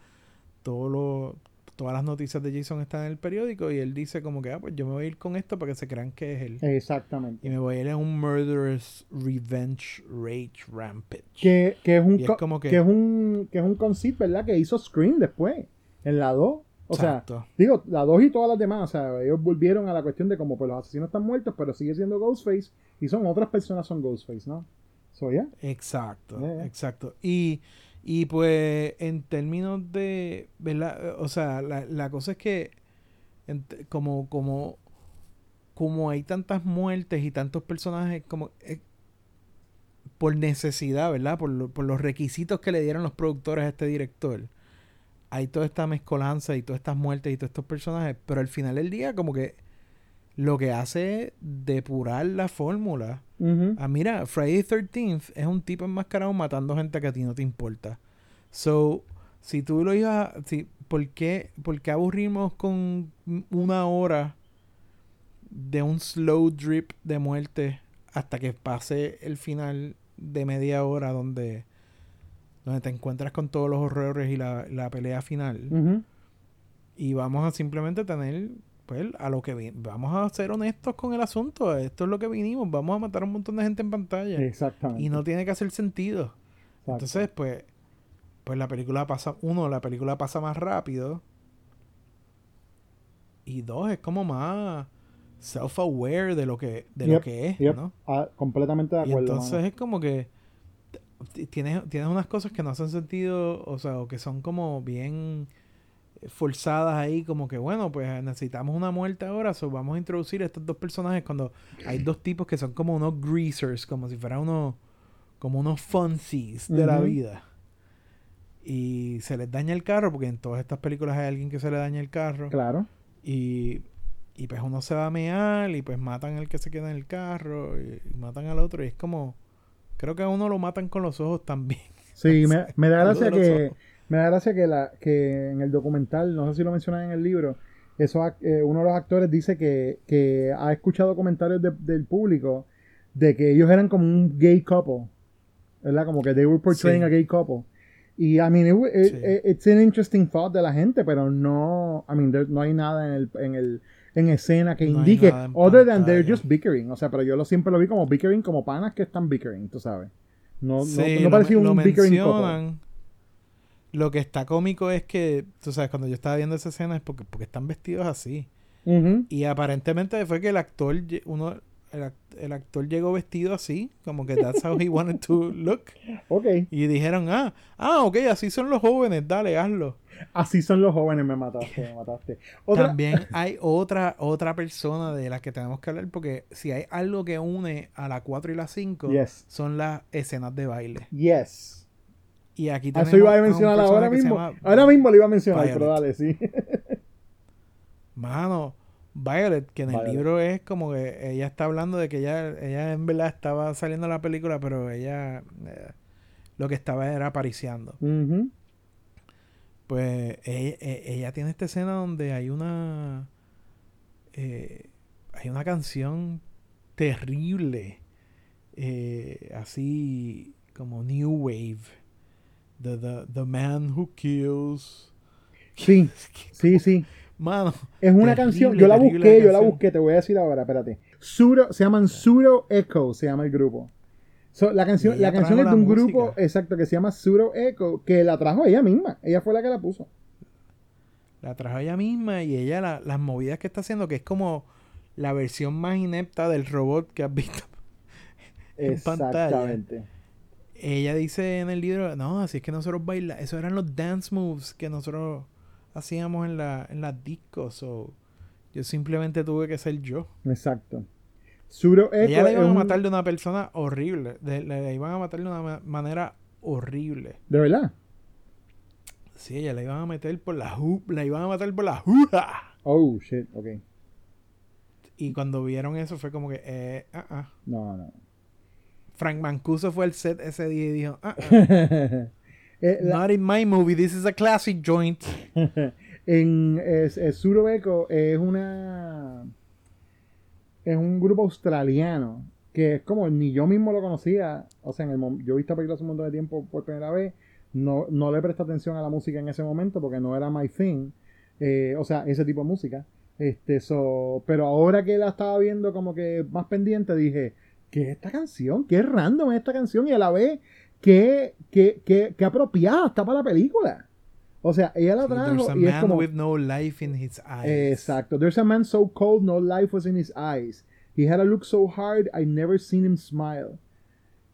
todo lo todas las noticias de Jason están en el periódico y él dice como que, ah, pues yo me voy a ir con esto para que se crean que es él. Exactamente. Y me voy a ir en un Murderous Revenge Rage Rampage. Que, que es un es como que- que... es un que es un concept, ¿verdad? Que hizo Scream después, en la 2. O Exacto. sea, digo, la 2 y todas las demás, o sea, ellos volvieron a la cuestión de como pues los asesinos están muertos, pero sigue siendo Ghostface y son otras personas son Ghostface, ¿no? So, yeah. Exacto, Yeah, yeah. exacto. Y, y pues en términos de, ¿verdad? O sea, la, la cosa es que como, como, como hay tantas muertes y tantos personajes, como eh, por necesidad, ¿verdad? Por, lo- por los requisitos que le dieron los productores a este director. Hay toda esta mezcolanza y todas estas muertes y todos estos personajes, pero al final del día como que lo que hace es depurar la fórmula. Ah, mira, Friday 13th es un tipo enmascarado matando gente que a ti no te importa. So, si tú lo ibas. Si, ¿por, qué, ¿Por qué aburrimos con una hora de un slow drip de muerte hasta que pase el final de media hora donde, donde te encuentras con todos los horrores y la, la pelea final? Y vamos a simplemente tener, pues, a lo que vi- Vamos a ser honestos con el asunto. Esto es lo que vinimos. Vamos a matar a un montón de gente en pantalla. Exactamente. Y no tiene que hacer sentido. Exacto. Entonces, pues, pues la película pasa, uno, la película pasa más rápido. Y dos, es como más self-aware de lo que, de lo que es, Yep. ¿no? Ah, completamente de Y acuerdo. entonces mano. es como que tienes, tienes unas cosas que no hacen sentido, o sea, o que son como bien forzadas ahí, como que bueno, pues necesitamos una muerte ahora, so vamos a introducir estos dos personajes cuando hay dos tipos que son como unos greasers, como si fueran unos, como unos funsies de la vida. Y se les daña el carro, porque en todas estas películas hay alguien que se le daña el carro. Claro. Y, y pues uno se va a mear y pues matan al que se queda en el carro y, y matan al otro. Y es como, creo que a uno lo matan con los ojos también. Sí, me, me da gracia que. Me da gracia que la que en el documental, no sé si lo mencionan en el libro, eso eh, uno de los actores dice que, que ha escuchado comentarios de- del público de que ellos eran como un gay couple, ¿verdad? Como que they were portraying Sí. a gay couple. Y I mean, it, it- Sí. it- it's an interesting thought de la gente, pero no, I mean, there- no hay nada en el en el en escena que No indique other than they're just bickering, o sea, pero yo lo siempre lo vi como bickering como panas que están bickering, tú sabes. No, no- Sí, no, lo parecía un bickering couple. Lo que está cómico es que, tú sabes, cuando yo estaba viendo esa escena es porque, porque están vestidos así. Y aparentemente fue que el actor, uno, el, act- el actor llegó vestido así, como que that's how he wanted to look. Ok. Y dijeron, ah, ah, ok, así son los jóvenes, dale, hazlo. Así son los jóvenes, me mataste, me mataste. Otra, También hay otra, otra persona de la que tenemos que hablar, porque si hay algo que une a la 4 y la 5, Yes. son las escenas de baile. Yes. Y aquí Ah, tenemos Eso iba a mencionar ahora mismo. Ahora mismo lo iba a mencionar, Violet. pero dale, sí. Mano, Violet, que en el libro es como que ella está hablando de que ella, ella en verdad estaba saliendo en la película, pero ella eh, lo que estaba era apariciando. Pues ella, e- ella tiene esta escena donde hay una eh, hay una canción terrible eh, así como new wave the, the, the man who kills Sí, sí, sí. mano Es una Terrible, canción, yo la busqué, la yo la busqué, te voy a decir ahora, espérate. Pseudo, se llaman Pseudo Echo, se llama el grupo. So, la canción, la canción es de un grupo, exacto, que se llama Pseudo Echo, que la trajo ella misma. Ella fue la que la puso. la trajo ella misma y ella la- las movidas que está haciendo que es como la versión más inepta del robot que has visto en pantalla. Ella dice en el libro, no, así es que nosotros baila, eso eran los dance moves que nosotros hacíamos en la en las discos o yo simplemente tuve que ser yo. Exacto. Echo ella la es iban a matar de una persona horrible, de, la la iban a matar de una ma- manera horrible. ¿De verdad? Sí, ella la iban a meter por la ju- la iban a matar por la juja. Oh, shit, ok. Y cuando vieron eso fue como que eh, ah, ah. No, no. Frank Mancuso fue al set ese día y dijo, ah, ah, Eh, la- not in my movie, this is a classic joint. en es, es Pseudo Echo es una es un grupo australiano que es como ni yo mismo lo conocía o sea en el yo he visto películas hace un montón de tiempo por primera vez no, no le presté atención a la música en ese momento porque no era my thing Eh, o sea, ese tipo de música. Este, so, pero ahora que la estaba viendo como que más pendiente, dije, ¿qué es esta canción? ¿Qué random es esta canción? Y a la vez, ¿qué, qué, qué, qué apropiada está para la película? O sea, ella la Sí, trajo There's a y es man como... with no life in his eyes. Exacto. There's a man so cold, no life was in his eyes. He had a look so hard, I never seen him smile.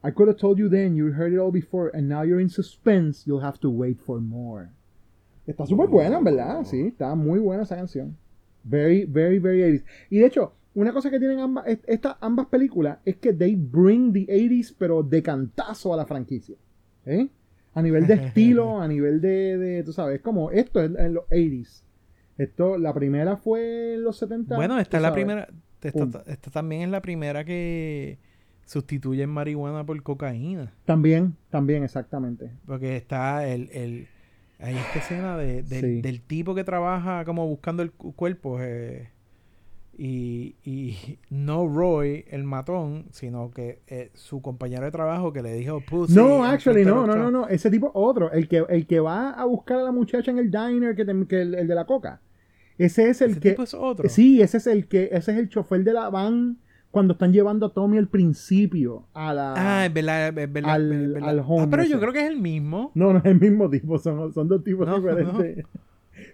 I could have told you then, you heard it all before, and now you're in suspense, you'll have to wait for more. Está súper buena, en ¿verdad? Sí, está muy buena esa canción. Very, very, very 80s. Y de hecho, una cosa que tienen ambas, ambas películas es que they bring the 80s, pero de cantazo a la franquicia. ¿Eh? A nivel de estilo, a nivel de, de, tú sabes, como esto es en los 80s. Esto, la primera fue en los 70. Bueno, esta es la sabes. primera. Esta, también es la primera que sustituyen marihuana por cocaína. También, también, exactamente. Porque está el. el hay esta escena de, del- Sí. del tipo que trabaja como buscando el cu- cuerpo. eh, y, y no Roy, el matón, sino que eh, su compañero de trabajo que le dijo pussy. no, actually, no, no, no, no. Ese tipo otro. El que, el que va a buscar a la muchacha en el diner, que, te- que el, el de la coca. Ese es el Ese que. tipo es otro. Sí, ese es el que. Ese es el chofer de la van cuando están llevando a Tommy al principio. A la. Ah, es verdad, es verdad. al- es verdad. al Ah, home pero ese. yo creo que es el mismo. No, no es el mismo tipo, son, son dos tipos No, diferentes.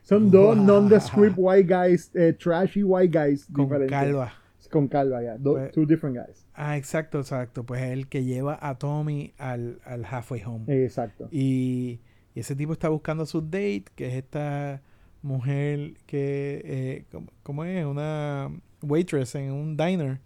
Son dos Wow. nondescript white guys, eh, trashy white guys Con diferentes. calva. Con calva, ya. Do- Pues- two different guys. Ah, exacto, exacto. Pues es el que lleva a Tommy al, al halfway home. Exacto. Y, y ese tipo está buscando su date, que es esta mujer que, eh, ¿cómo, cómo es? Una waitress en un diner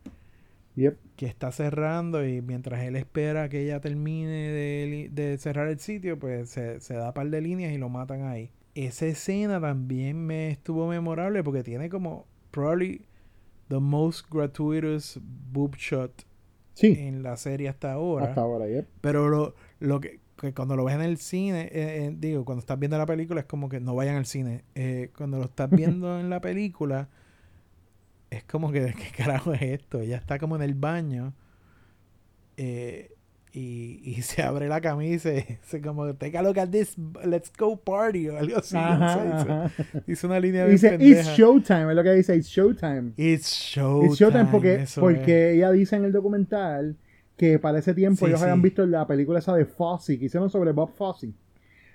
Yep. que está cerrando y mientras él espera que ella termine de, de cerrar el sitio, pues se, se da par de líneas y lo matan ahí. Esa escena también me estuvo memorable porque tiene como probably the most gratuitous boob shot Sí, en la serie hasta ahora. hasta ahora, yep. Pero lo, lo que, que cuando lo ves en el cine, eh, eh, digo, cuando estás viendo la película es como que no vayan al cine. Eh, cuando lo estás viendo en la película, es como que, ¿qué carajo es esto? Ella está como en el baño eh, y, y se abre la camisa y dice como, take a look at this, let's go party o algo así. Ajá, o sea, dice, ajá. dice una línea bien Dice, pendeja. it's showtime, es lo que dice, it's showtime. It's showtime. It's showtime porque, porque ella dice en el documental que para ese tiempo Sí, ellos sí. habían visto la película esa de Fosse, que hicieron sobre Bob Fosse.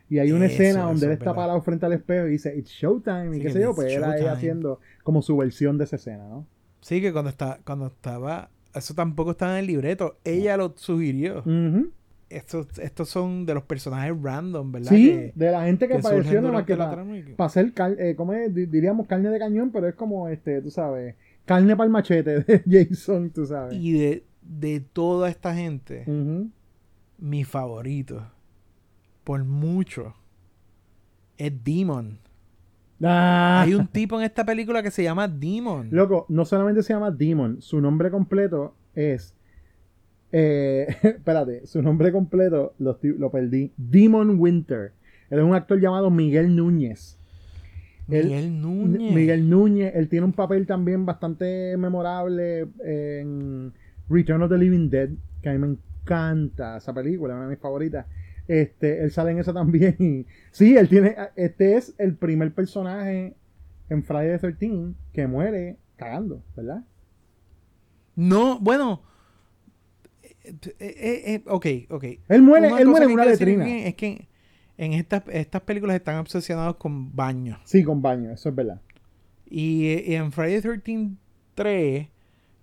Y hay una Eso, escena donde eso él es está verdad. parado frente al espejo y dice, it's showtime, y Sí, qué que sé yo, pues era ella haciendo como su versión de esa escena, ¿no? Sí, que cuando, está, cuando estaba... Eso tampoco estaba en el libreto. Ella lo sugirió. Estos, estos son de los personajes random, ¿verdad? Sí, Que- de la gente que, que apareció nada más que la para hacer, eh, diríamos carne de cañón, pero es como, este, tú sabes, carne para el machete de Jason, tú sabes. Y de, de toda esta gente, mi favorito, por mucho, es Demon. Ah, Hay un tipo en esta película que se llama Demon. Loco, no solamente se llama Demon, su nombre completo es. eh, espérate, su nombre completo lo, perdí. Demon Winter. Él es un actor llamado Miguel Núñez. él- Miguel Núñez. Miguel Núñez, él tiene un papel también bastante memorable en Return of the Living Dead, que a mí me encanta esa película, una de mis favoritas. Este, él sale en esa también. y- sí, él tiene. Este es el primer personaje en Friday the 13 que muere cagando, ¿verdad? No, bueno. eh, eh, eh, ok, ok. Él muere, Una él muere en una letrina. Es que en estas, estas películas están obsesionados con baños. Sí, con baño, eso es verdad. Y, y en Friday 13 3,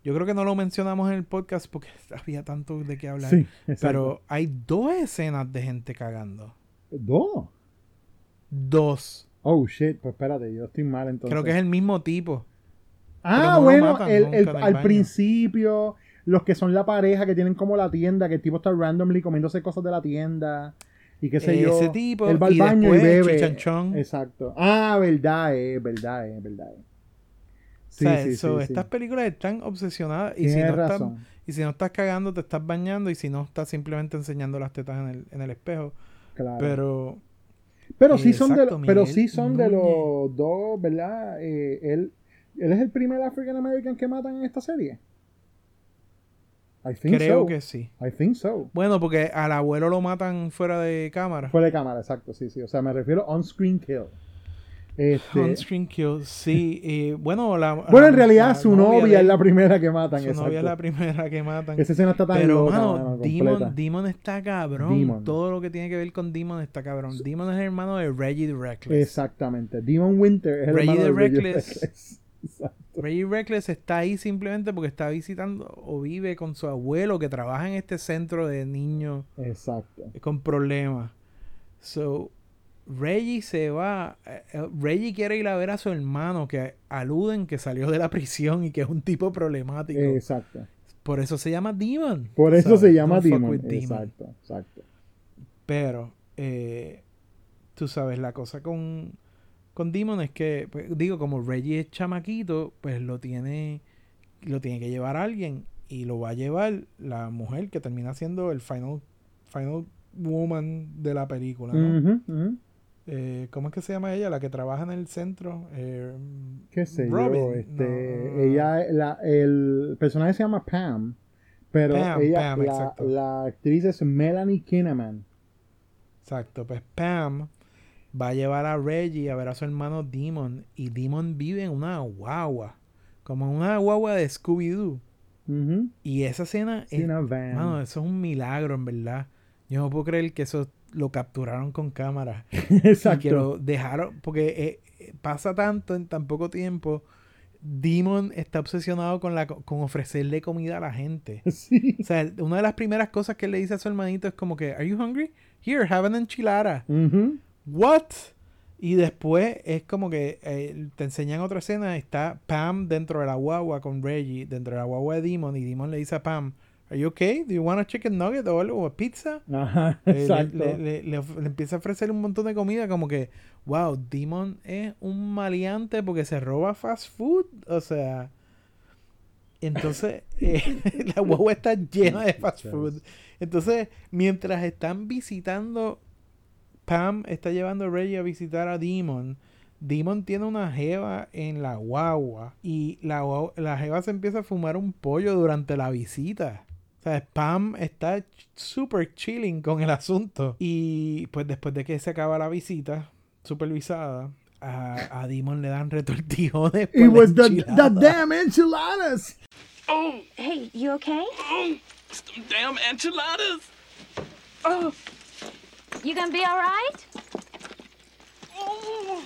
yo creo que no lo mencionamos en el podcast porque había tanto de qué hablar. Sí, exacto. Pero hay dos escenas de gente cagando. Dos. Dos. Oh shit, pues espérate, yo estoy mal entonces. Creo que es el mismo tipo. Ah, no bueno, el- al principio, los que son la pareja que tienen como la tienda, que el tipo está randomly comiéndose cosas de la tienda y qué sé yo. Ese tipo, Él va al y baño y bebe. Chichanchón. Exacto. Ah, verdad, es verdad, es verdad. Sí, o sea, sí, so, sí, estas películas están obsesionadas. Y si, no estás, y si no estás cagando, te estás bañando. Y si no, estás simplemente enseñando las tetas en el, en el espejo. Claro. Pero Pero sí son de, pero sí son de los dos, ¿verdad? Eh, él, él es el primer African American que matan en esta serie. I think creo so. que sí. I think so. Bueno, porque al abuelo lo matan fuera de cámara. Fue de cámara, exacto, sí, sí. O sea, me refiero on-screen kill. Este, On-screen kill, sí. eh, bueno, la, bueno, en realidad la su novia es la primera que matan. Su exacto. novia es la primera que matan. Esa escena está tan Pero, loca, mano, mano, Demon, está cabrón. Demon. Todo lo que tiene que ver con Demon está cabrón. Demon es el hermano de Reggie the Reckless. Exactamente. Demon Winter es el Reggie hermano de Reggie Reckless. Reckless. Exacto. Reggie Reckless está ahí simplemente porque está visitando o vive con su abuelo que trabaja en este centro de niños Exacto. con problemas. So, Reggie se va. eh, eh, Reggie quiere ir a ver a su hermano que aluden que salió de la prisión y que es un tipo problemático. Exacto. Por eso se llama Demon. Por eso ¿sabes? se llama Demon. Exacto, exacto. Pero, eh, tú sabes, la cosa con, con Demon es que, pues, digo, como Reggie es chamaquito, pues lo tiene, lo tiene que llevar alguien y lo va a llevar la mujer que termina siendo el final, final woman de la película, ¿no? Ujú. Eh, ¿Cómo es que se llama ella? La que trabaja en el centro. Eh, qué sé Robin, yo, este, no. ella, la, el personaje se llama Pam, pero Pam, ella, Pam, la, actriz es Melanie Kinnaman. Exacto, pues Pam va a llevar a Reggie a ver a su hermano Demon y Demon vive en una guagua, como una guagua de Scooby-Doo. Ujú. Y esa escena es, mano, eso es un milagro en verdad. Yo no puedo creer que eso lo capturaron con cámara y que Exacto. lo dejaron, porque eh, eh, pasa tanto en tan poco tiempo. Demon está obsesionado con, la, co- con ofrecerle comida a la gente. Sí. O sea, una de las primeras cosas que le dice a su hermanito es como que, ¿Are you hungry? Here, have an enchilada. ¿What? Y después es como que eh, te enseñan otra escena. Está Pam dentro de la guagua con Reggie, dentro de la guagua de Demon. Y Demon le dice a Pam, ¿Are you okay? ¿Do you want a chicken nugget o algo? ¿O a pizza? Ajá, Eh, exacto. Le, le- le of- le empieza a ofrecer un montón de comida. Como que, wow, Demon es un maleante porque se roba fast food. O sea. Entonces, eh, la guagua está llena de fast food. Entonces, mientras están visitando, Pam está llevando a Reggie a visitar a Demon. Demon tiene una jeva en la guagua y la, la jeva se empieza a fumar un pollo durante la visita. O sea, Pam está super chilling con el asunto. Y pues después de que se acaba la visita supervisada, a, a Demon le dan retortijones. por It was the, the damn enchiladas. Oh, hey, you okay? Oh, some damn enchiladas. You gonna be all right? Oh.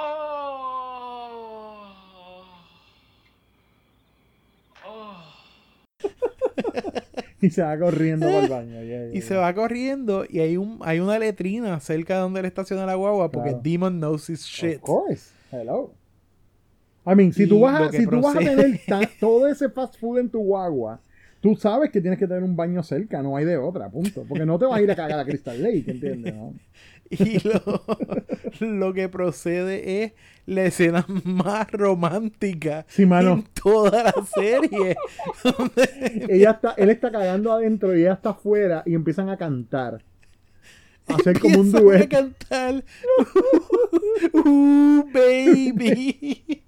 Oh. Oh. Y se va corriendo para el baño. yeah, yeah, Y se va corriendo y hay un hay una letrina cerca de donde él estaciona la guagua porque Claro. Demon knows his shit. Of course. Hello. I mean, si tú vas a, si tú vas a tener todo ese fast food en tu guagua, tú sabes que tienes que tener un baño cerca, no hay de otra, punto. Porque no te vas a ir a cagar a Crystal Lake, ¿entiendes? no? Y lo, lo que procede es la escena más romántica Sí, mano. en toda la serie. Ella está, él está cagando adentro y ella está afuera y empiezan a cantar. A hacer como un Empiezan a dueto. cantar. Uh, baby.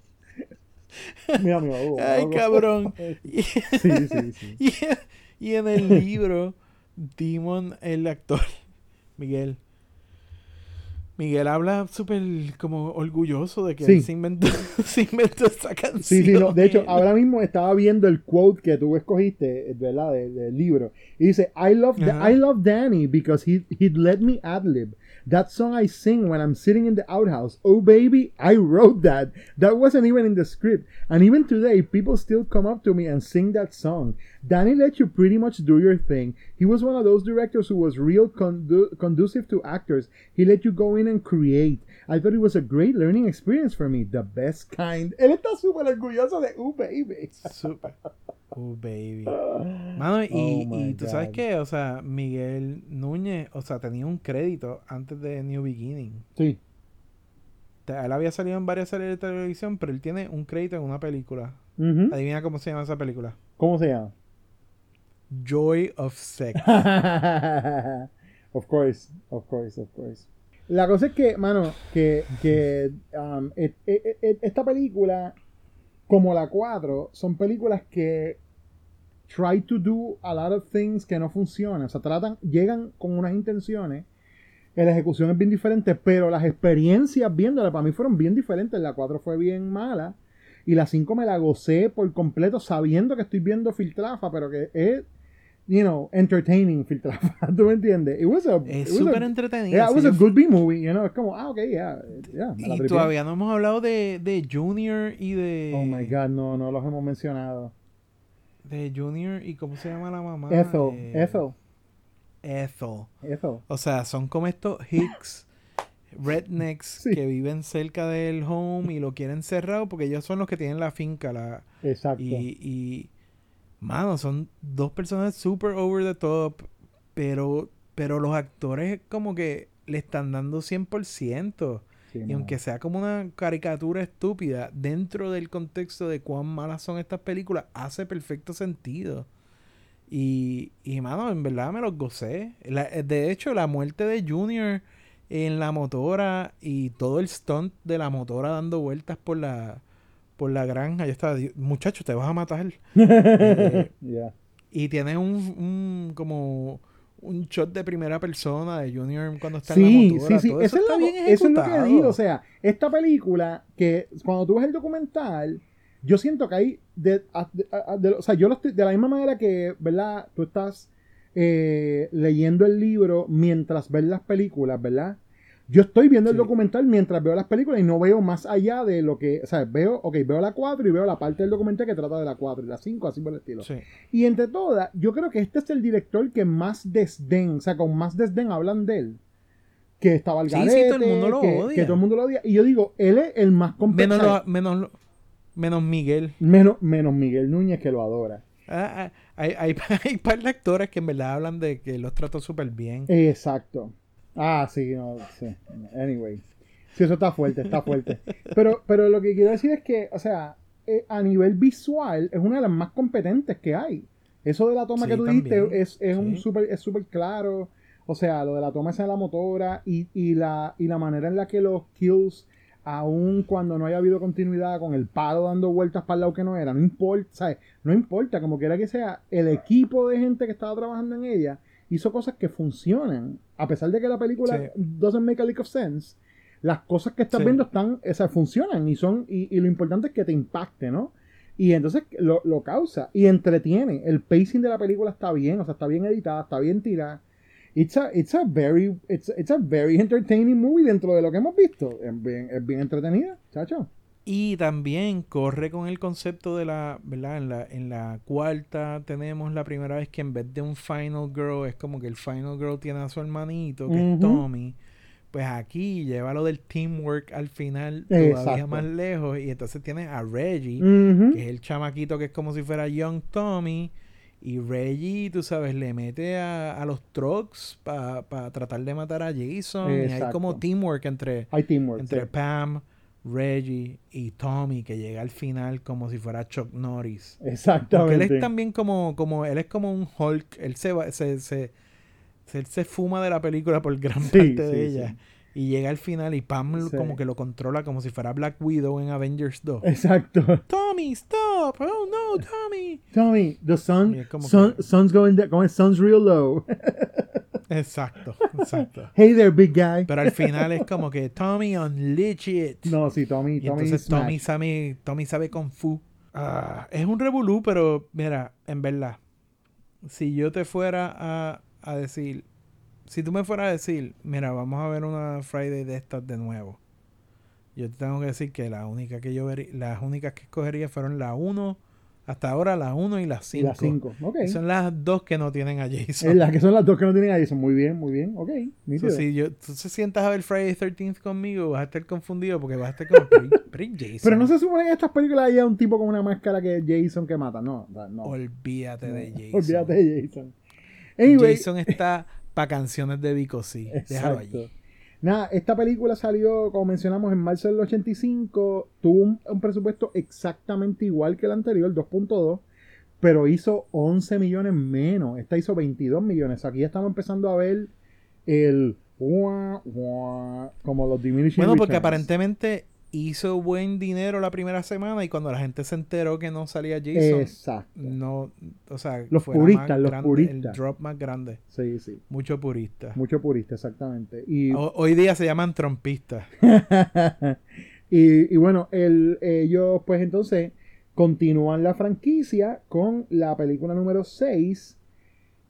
Mira, mi babu, Ay, cabrón. Y, Sí, sí, sí. y, y en el libro, Demon, el actor, Miguel. Miguel habla súper como orgulloso de que Sí. él se inventó, se inventó esa canción. Sí, sí, no. De hecho, ahora mismo estaba viendo el quote que tú escogiste, ¿verdad? De- Del libro. Y dice, I love. I love Danny because he, he'd let me ad-lib. That song I sing when I'm sitting in the outhouse. Oh, baby, I wrote that. That wasn't even in the script. And even today, people still come up to me and sing that song. Danny let you pretty much do your thing. He was one of those directors who was real condu- conducive to actors. He let you go in and create. I thought it was a great learning experience for me. The best kind. Él está súper orgulloso de Uh Baby. Súper. Oh, baby. Mano, y, Oh, y tú sabes God. que, o sea, Miguel Núñez, o sea, tenía un crédito antes de New Beginning. Sí. Él había salido en varias series de televisión, pero él tiene un crédito en una película. Ujú. Adivina cómo se llama esa película. ¿Cómo se llama? Joy of Sex. of course, of course, of course. La cosa es que, mano, que, que um, et- et- et- esta película, como la 4, son películas que try to do a lot of things que no funcionan. O sea, tratan, llegan con unas intenciones. La ejecución es bien diferente, pero las experiencias viéndola para mí fueron bien diferentes. La 4 fue bien mala. Y la 5 me la gocé por completo sabiendo que estoy viendo Filtrafa, pero que es, you know, entertaining Filtrafa. ¿Tú me entiendes? It was a, Es súper entretenida. Yeah, it was a good B-movie, you know. Es como, ah, ok, yeah, yeah. me la y todavía no hemos hablado de, de Junior y de. Oh my god, no, no los hemos mencionado. De Junior y cómo se llama la mamá. Ethel, Eh, Ethel, Ethel. Ethel. O sea, son como estos Hicks, rednecks, Sí. que viven cerca del home y lo quieren cerrado porque ellos son los que tienen la finca. La, Exacto. y, y, mano, son dos personas super over the top, pero, pero los actores como que le están dando 100%. Sí, Y aunque sea como una caricatura estúpida, dentro del contexto de cuán malas son estas películas, hace perfecto sentido. Y, y mano, en verdad me los gocé. La- de hecho, la muerte de Junior en la motora y todo el stunt de la motora dando vueltas por la, por la granja. Ya está, muchacho, te vas a matar. Eh, Yeah. y tiene un, un como un shot de primera persona de Junior cuando está en la Sí, motora. sí, sí. Eso, es está lo, bien eso es lo que digo. O sea, esta película, que cuando tú ves el documental, yo siento que hay. De, de- de- o sea, yo lo estoy. De la misma manera que, ¿verdad? Tú estás eh, leyendo el libro mientras ves las películas, ¿verdad? Yo estoy viendo el Sí. documental mientras veo las películas y no veo más allá de lo que. O sea, veo, ok, veo la 4 y veo la parte del documental que trata de la 4 y la 5, así por el estilo. Sí. Y entre todas, yo creo que este es el director que más desdén, o sea, con más desdén hablan de él. Que estaba al Sí, sí, garete, todo el mundo lo que, odia. que todo el mundo lo odia. Y yo digo, él es el más completo. Menos, lo- menos, lo- menos Miguel. menos, menos Miguel Núñez que lo adora. Ah, ah, hay, hay, hay par de actores que en verdad hablan de que los trató súper bien. Exacto. Ah, sí, no, sí. Anyway. Sí, eso está fuerte, está fuerte. Pero, pero lo que quiero decir es que, o sea, eh, a nivel visual es una de las más competentes que hay. Eso de la toma Sí, que tú también. dijiste es, es un súper es súper claro. O sea, lo de la toma esa de la motora y, y, la, y la manera en la que los kills, aun cuando no haya habido continuidad con el palo dando vueltas para el lado que no era, no importa, ¿sabes? No importa, como quiera que sea, el equipo de gente que estaba trabajando en ella hizo cosas que funcionan. A pesar de que la película Sí. doesn't make a lick of sense, las cosas que estás Sí. viendo están, o sea, funcionan y son, y, y lo importante es que te impacte, ¿no? Y entonces lo, lo causa y entretiene. El pacing de la película está bien, o sea, está bien editada, está bien tirada. It's a, it's a very, it's, it's a very entertaining movie dentro de lo que hemos visto. Es bien, es bien entretenida, chacho. Y también corre con el concepto de la, ¿verdad? En la, en la cuarta tenemos la primera vez que en vez de un Final Girl es como que el Final Girl tiene a su hermanito, que es. Tommy. Pues aquí lleva lo del teamwork al final todavía más lejos. Y entonces tienes a Reggie, que es el chamaquito que es como si fuera Young Tommy. Y Reggie, tú sabes, le mete a, a los trucks para tratar de matar a Jason. Y hay como teamwork entre, Hay teamwork. entre sí. Pam, Reggie y Tommy, que llega al final como si fuera Chuck Norris. Porque Exactamente. él es también como, como, él es como un Hulk, él se va, se, se, se- él se fuma de la película por gran Sí, parte de ella. sí. Y llega al final y Pam Sí. como que lo controla como si fuera Black Widow en Avengers 2. Exacto. Tommy, stop! Oh no, Tommy. Tommy, the sun, sun que- sun's going down, el sun's real low. Exacto, exacto. hey there, big guy. Pero al final es como que Tommy unleash it. No, sí, Tommy, Y Tommy entonces. Tommy sabe, Tommy sabe Kung Fu. Ah, es un revolú, pero mira, en verdad, si yo te fuera a, a decir, si tú me fueras a decir, mira, vamos a ver una Friday de estas de nuevo, yo te tengo que decir que la única que yo vería, las únicas que escogería fueron la 1, hasta ahora la 1 y la Y 5. las 5. Ok. Son las dos que no tienen a Jason. Las que son las dos que no tienen ahí. Son muy bien, muy bien. Ok. So, si yo, tú se sientas a ver Friday 13th conmigo, vas a estar confundido porque vas a estar como, pero, pero ¿y Jason. Pero no se supone que en estas películas haya un tipo con una máscara que es Jason que mata. No, no. no. Olvídate de Jason. Olvídate de Jason. Anyway, Jason está para canciones de Vico sí. Déjalo allí. Nada, esta película salió, como mencionamos, en marzo del 85. Tuvo un, un presupuesto exactamente igual que el anterior, 2.2. Pero hizo 11 millones menos. Esta hizo 22 millones. Aquí ya estamos empezando a ver el. como los diminishing Bueno, porque returns. aparentemente hizo buen dinero la primera semana y cuando la gente se enteró que no salía Jason, Exacto. no, o sea, Los fue puristas, los grande- puristas. el drop más grande, Sí, sí. mucho purista. Mucho purista, exactamente. Y, Ho- hoy día se llaman trompistas. y, y bueno, el, ellos pues entonces continúan la franquicia con la película número 6,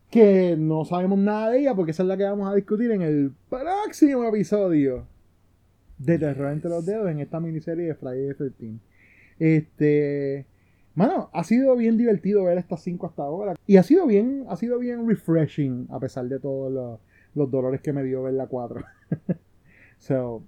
que no sabemos nada de ella porque esa es la que vamos a discutir en el próximo episodio de Terror entre los dedos en esta miniserie de Friday the 13. Este, mano, ha sido bien divertido ver estas cinco hasta ahora y ha sido bien, ha sido bien refreshing a pesar de todos los, los dolores que me dio ver la 4. so,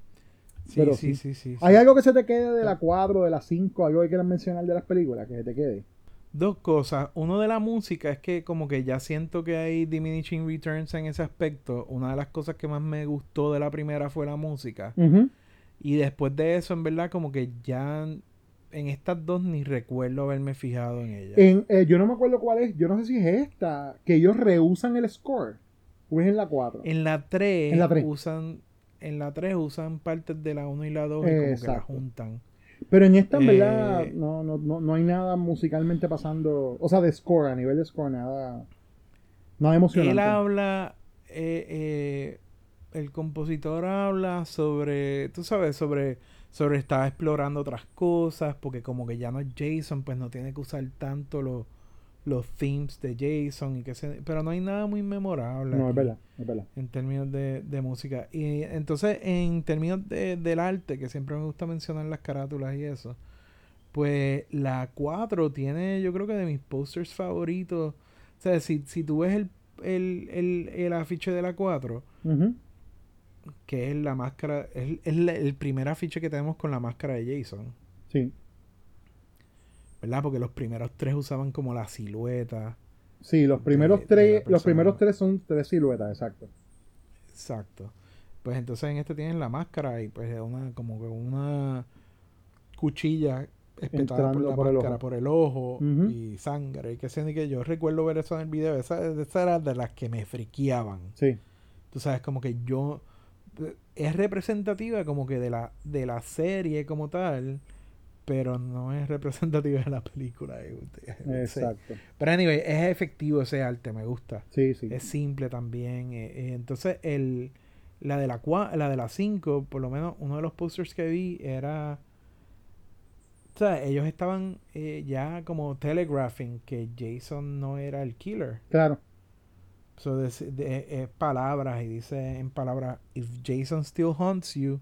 Sí, Pero sí, sí. sí, sí. ¿Hay algo que se te quede de la 4, de la 5, algo que quieras mencionar de las películas que se te quede? Dos cosas. Uno de la música es que como que ya siento que hay diminishing returns en ese aspecto. Una de las cosas que más me gustó de la primera fue la música. Ujú. Y después de eso, en verdad, como que ya en estas dos ni recuerdo haberme fijado en ellas. En, eh, yo no me acuerdo cuál es, yo no sé si es esta, que ellos reusan el score. O es en la 4. En la 3 En la tres. usan en la 3 usan partes de la 1 y la 2 y como que la juntan. Pero en esta, en Eh, verdad, no, no, no, no hay nada musicalmente pasando. O sea, de score, a nivel de score, nada. Nada emocionante. Él habla, eh, eh, el compositor habla sobre, tú sabes, sobre, sobre estar explorando otras cosas, porque como que ya no es Jason, pues no tiene que usar tanto los, los themes de Jason y que se, pero no hay nada muy memorable. No, es verdad, es verdad. En términos de, de música. Y entonces, en términos de, del arte, que siempre me gusta mencionar las carátulas y eso, pues la 4 tiene, yo creo que de mis posters favoritos. O sea, si, si tú ves el, el, el, el afiche de la 4, Ujú. Que es la máscara, es, es la- el primer afiche que tenemos con la máscara de Jason, Sí, ¿verdad? Porque los primeros tres usaban como la silueta. sí, los primeros de tres, los primeros tres son tres siluetas, exacto. Exacto. Pues entonces en este tienen la máscara y pues es una como que una cuchilla espetada por la por el máscara, ojo. por el ojo y sangre y que sé ni que yo recuerdo ver eso en el video, esa, esa era de las que me friqueaban. Sí, Tú sabes, como que yo es representativa como que de la de la serie como tal, pero no es representativa de la película. eh, sí. exacto. Pero anyway, es efectivo ese arte, me gusta. Sí, sí. Es simple también. eh, eh, entonces, el, la de la cua- la de la 5, por lo menos uno de los posters que vi era. O sea, ellos estaban eh, ya como telegraphing que Jason no era el killer. Claro. So, de, de- eh, palabras y dice en palabras: If Jason still haunts you,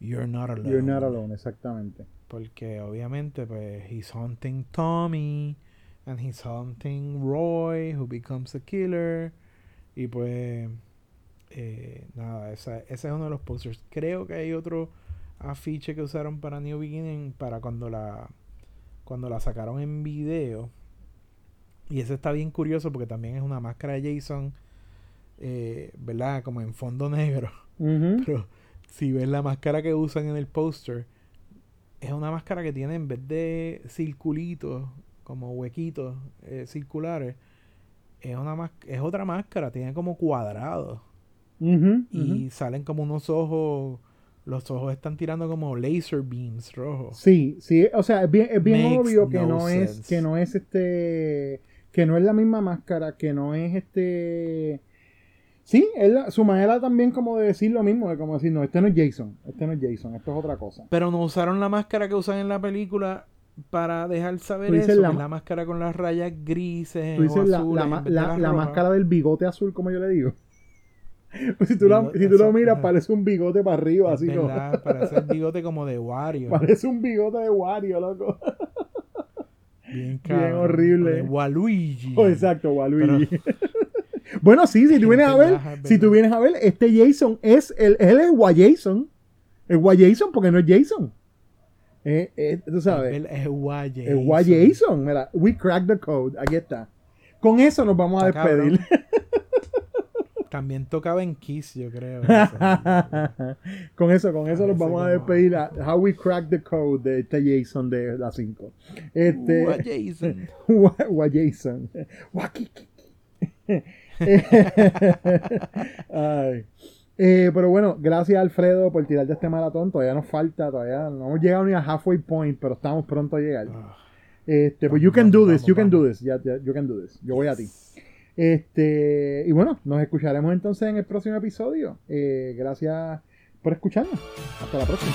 you're not alone. You're not alone, exactamente. Porque obviamente, pues, he's hunting Tommy. And he's hunting Roy, who becomes a killer. Y pues, eh, nada, esa- ese es uno de los posters. Creo que hay otro afiche que usaron para New Beginning para cuando la cuando la sacaron en video. Y ese está bien curioso porque también es una máscara de Jason, eh, ¿verdad? Como en fondo negro. Pero si ves la máscara que usan en el póster, es una máscara que tiene en vez de circulitos, como huequitos eh, circulares, es, una es otra máscara, tiene como cuadrados. Y salen como unos ojos, los ojos están tirando como laser beams rojos. Sí, sí, o sea, es bien, es bien obvio que no es, que no es este, que no es la misma máscara, que no es este, sí, es la- su manera también como de decir lo mismo, de como decir, no, este no es Jason, este no es Jason, esto es otra cosa. Pero no usaron la máscara que usan en la película para dejar saber eso, la la máscara con las rayas grises Tú o dices la, azules la la- máscara del bigote azul, como yo le digo. Pues si tú, Bigote si tú lo miras, parece un bigote para arriba, Es así verdad, parece el bigote como de Wario. Parece un bigote de Wario, loco. Bien, Bien horrible. Waluigi. Oh, exacto, Waluigi. bueno, sí, si tú vienes a ver, si tú vienes a ver, este Jason es, el, él es Jason. Es Jason porque no es Jason. Eh, eh, tú sabes, Es, es Waje. es Jason. Mira, we cracked the code. Aquí está. Con eso nos vamos a Está despedir. También tocaba en Kiss, yo creo. con eso, con eso nos Parece vamos a despedir. a How we cracked the code de este Jason de la 5. Este, Wajason. Wa- Wa Jason. Ay. Eh, pero bueno, gracias Alfredo por tirarte este maratón. Todavía nos falta, todavía no hemos llegado ni a halfway point, pero estamos pronto a llegar. Este, pues you can do this, you can do this, ya, ya, you can do this. Yo voy a ti. Este, y bueno, nos escucharemos entonces en el próximo episodio. Eh, gracias por escucharnos. Hasta la próxima.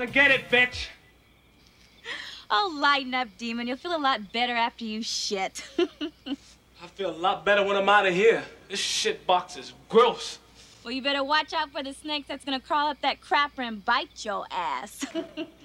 Better get it, bitch. Oh, lighten up, Demon. You'll feel a lot better after you shit. I feel a lot better when I'm out of here. This shit box is gross. well, you better watch out for the snakes that's gonna crawl up that crapper and bite your ass.